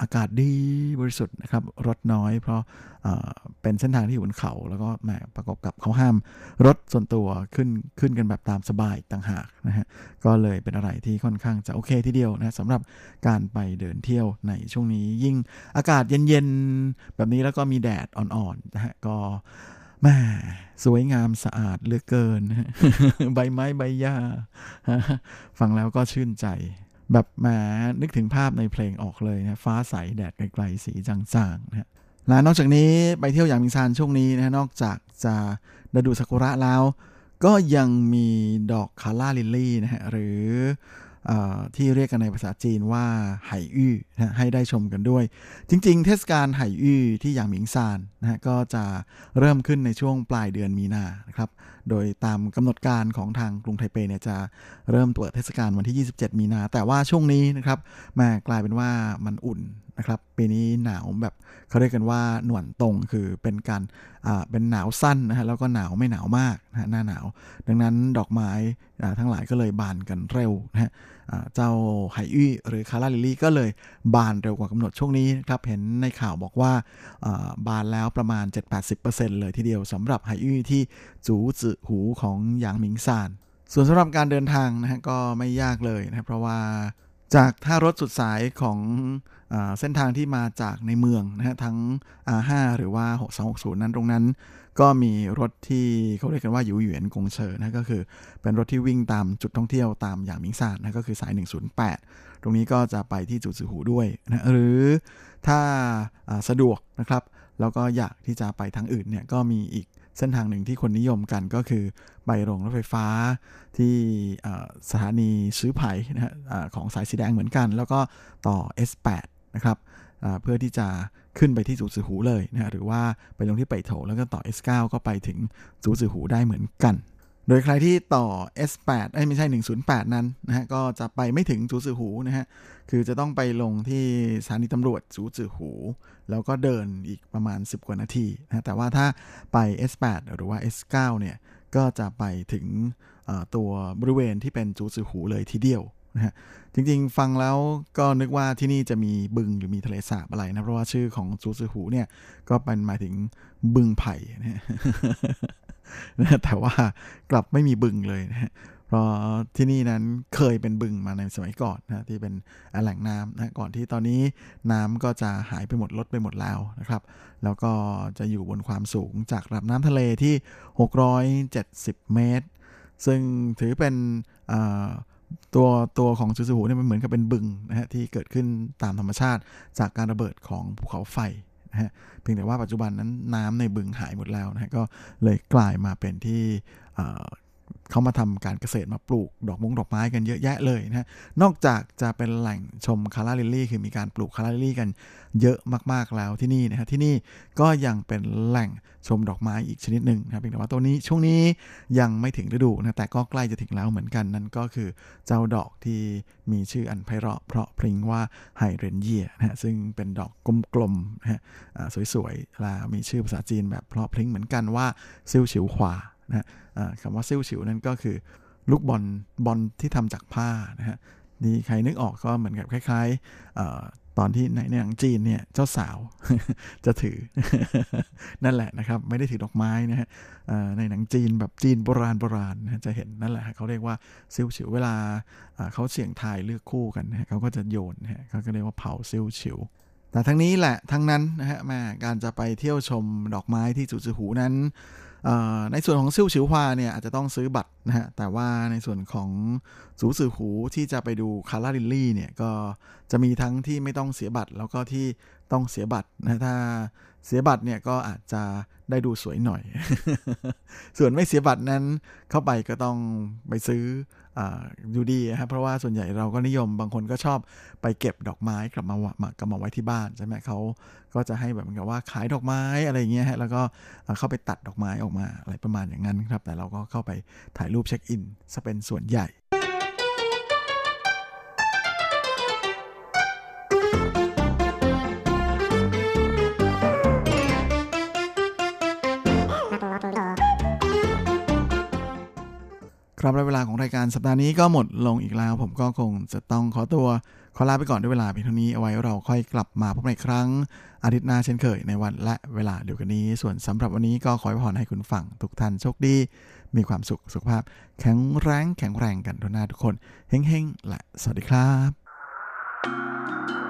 อากาศดีบริสุทธิ์นะครับ รถน้อย เพราะเป็นเส้นทางที่อยู่บนเขา แล้วก็แหมประกอบกับเขาห้ามรถส่วนตัวขึ้นขึ้นกันแบบตามสบายต่างหากนะฮะ ก็เลยเป็นอะไรที่ค่อนข้างจะโอเคทีเดียวนะสำหรับการไปเดินเที่ยวในช่วงนี้ยิ่งอากาศเย็นๆแบบนี้แล้วก็มีแดดอ่อนๆนะฮะก็ แม่สวยงามสะอาดเหลือเกิน ใบไม้ใบหญ้าฟังแล้วก็ชื่นใจ แบบแมนึกถึงภาพในเพลงออกเลยนะฟ้าใสแดดไกลๆสีจางๆนะฮะและนอกจากนี้ไปเที่ยวอย่างมิงซานช่วงนี้นะนอกจากจะดูซากุระแล้ว ก็ยังมีดอกคาร่าลิลลี่นะฮะหรือ ที่เรียกกันในภาษาจีนว่าไห่อี้นะให้ได้ชมกันด้วย จริง ๆ เทศกาลไห่อี้ที่อย่างหมิงซานนะก็จะเริ่มขึ้นในช่วงปลายเดือนมีนานะครับโดยตามกำหนดการของทางกรุงไทเปเนี่ยจะเริ่มเปิดเทศกาลวันที่ 27 มีนา แต่ว่าช่วงนี้นะครับม่กลายเป็นว่ามันอุ่นนะครับปีนี้หนาวแบบเขาเรียกกันว่าหนวนตรงคือเป็นการเป็นหนาวสั้นนะฮะแล้วก็หนาวไม่หนาวมากนะฮะหน้าหนาว ดังนั้นดอกไม้ทั้งหลายก็เลยบานกันเร็วนะฮะ เจ้าไหอี้หรือคาราลิลี่ก็เลยบานเร็วกว่ากำหนดช่วงนี้นะครับเห็นในข่าวบอกว่าบานแล้วประมาณ 7-80%เลยทีเดียวสำหรับไหอี้ที่จูจือหูของหยางหมิงซานส่วนสำหรับการเดินทางนะฮะก็ไม่ยากเลยนะครับเพราะว่าจากท่ารถสุดสายของอเส้นทางที่มาจากในเมืองนะฮะทั้ง R5 หรือว่า 6260 นั้นตรงนั้น ก็มีรถที่เขาเรียกกันว่าหยูเหวียนกงเชอนะก็คือเป็นรถที่วิ่งตามจุดท่องเที่ยวตามอย่างมิงซานนะก็คือสาย 108 ตรงนี้ก็จะไปที่จุดสือหูด้วยนะหรือถ้าสะดวกนะครับ แล้วก็อยากที่จะไปทางอื่นเนี่ยก็มีอีกเส้นทางหนึ่งที่คนนิยมกันก็คือไปโรงรถไฟฟ้าที่สถานีซื้อไผ่นะฮะของสายสีแดงเหมือนกัน แล้วก็ต่อ S8 นะครับเพื่อที่จะ ขึ้นไปที่จูซือหูเลยนะหรือว่าไปลงที่ไปโถแล้วก็ต่อ S9 ก็ไปถึงจูซือหูได้เหมือนกัน โดยใครที่ต่อ S8 เอ้ไม่ใช่ 108 นั้นนะฮะก็จะไปไม่ถึงจูซือหูนะฮะคือจะต้องไปลงที่สถานีตำรวจจูซือหู แล้วก็เดินอีกประมาณ 10 กว่านาทีนะแต่ว่าถ้าไป S8 หรือว่า S9 เนี่ยก็จะไปถึงตัวบริเวณที่เป็นจูซือหูเลยทีเดียว นะฮะจริงๆ ฟังแล้วก็นึกว่าที่นี่จะมีบึงหรือมีทะเลสาบอะไรนะ เพราะว่าชื่อของจูซือหูเนี่ยก็เป็นหมายถึงบึงไผ่นะฮะแต่ว่ากลับไม่มีบึงเลยนะฮะเพราะที่นี่นั้นเคยเป็นบึงมาในสมัยก่อนนะที่เป็นแหล่งน้ำนะก่อนที่ตอนนี้น้ำก็จะหายไปหมดลดไปหมดแล้วนะครับ แล้วก็จะอยู่บนความสูงจากระดับน้ำทะเลที่ 670 เมตร ซึ่งถือเป็นอ่า ตัวตัวของจูซูหูเนี่ยมันเหมือนกับเป็นบึงนะฮะที่เกิดขึ้นตามธรรมชาติจากการระเบิดของภูเขาไฟนะฮะเพียงแต่ว่าปัจจุบันนั้นน้ำในบึงหายหมดแล้วนะฮะก็เลยกลายมาเป็นที่ เขามาทำการเกษตรมาปลูกดอกมงดอกไม้กันเยอะแยะเลยนะฮะนอกจากจะเป็นแหล่งชม calla lily คือมีการปลูก calla lily กันเยอะมากๆแล้วที่นี่นะฮะที่นี่ก็ยังเป็นแหล่งชมดอกไม้อีกชนิดหนึ่งนะครับเพียงแต่ว่าตัวนี้ช่วงนี้ยังไม่ถึงฤดูนะแต่ก็ใกล้จะถึงแล้วเหมือนกันนั่นก็คือเจ้าดอกที่มีชื่ออันไพเราะเพราะพริ้งว่าไฮเรนเยียนะฮะซึ่งเป็นดอกกลมๆนะฮะสวยๆแล้วมีชื่อภาษาจีนแบบเพราะพริ้งเหมือนกันว่า绣球花 นะคำว่า 绣球 นั่นก็คือลูกบอลบอลที่ทำจากผ้านะฮะนี่ใครนึกออกก็เหมือนกับคล้ายๆตอนที่ในหนังจีนเนี่ยเจ้าสาวจะถือนั่นแหละนะครับ ไม่ได้ถือดอกไม้นะฮะในหนังจีนแบบจีนโบราณโบราณนะฮะจะเห็นนั่นแหละเขาเรียกว่าซิ่วฉิวเวลาเขาเสี่ยงทายเลือกคู่กันนะเขาก็จะโยนนะฮะเขาก็เรียกว่าเผาซิ่วฉิวแต่ทั้งนี้แหละทั้งนั้นนะฮะแม่การจะไปเที่ยวชมดอกไม้ที่จูซือหูนั้น ในส่วนของซิ่วฉิวฮวาเนี่ยอาจจะต้องซื้อบัตรนะฮะ แต่ว่าในส่วนของจูซือหูที่จะไปดูคาราลิลลี่เนี่ยก็จะมีทั้งที่ไม่ต้องเสียบัตร แล้วก็ที่ต้องเสียบัตรนะถ้า เสียบัตรเนี่ยก็อาจจะได้ดูสวยหน่อย ส่วนไม่เสียบัตรนั้นเข้าไปก็ต้องไปซื้อออยู่ดีนะครับเพราะว่าส่วนใหญ่เราก็นิยมบางคนก็ชอบไปเก็บดอกไม้กลับมาวะมากลับมาไว้ที่บ้านใช่ไหมเขาก็จะให้แบบเหมือนกับว่าขายดอกไม้อะไรอย่างเงี้ยฮะแล้วก็เข้าไปตัดดอกไม้ออกมาอะไรประมาณอย่างนั้นครับ แต่เราก็เข้าไปถ่ายรูปเช็คอินซะเป็นส่วนใหญ่ ครับและเวลาของรายการสัปดาห์นี้ก็หมดลงอีกแล้ว ผมก็คงจะต้องขอตัวขอลาไปก่อนด้วยเวลาเพียงเท่านี้เอาไว้เราค่อยกลับมาพบกันครั้ง อาทิตย์หน้าเช่นเคยในวันและเวลาเดียวกันนี้ ส่วนสำหรับวันนี้ก็ขอให้พรให้คุณฟังทุกท่านโชคดี มีความสุขสุขภาพ แข็งแรงแข็งแรงกันทุกหน้าทุกคนเฮ้งๆและสวัสดีครับ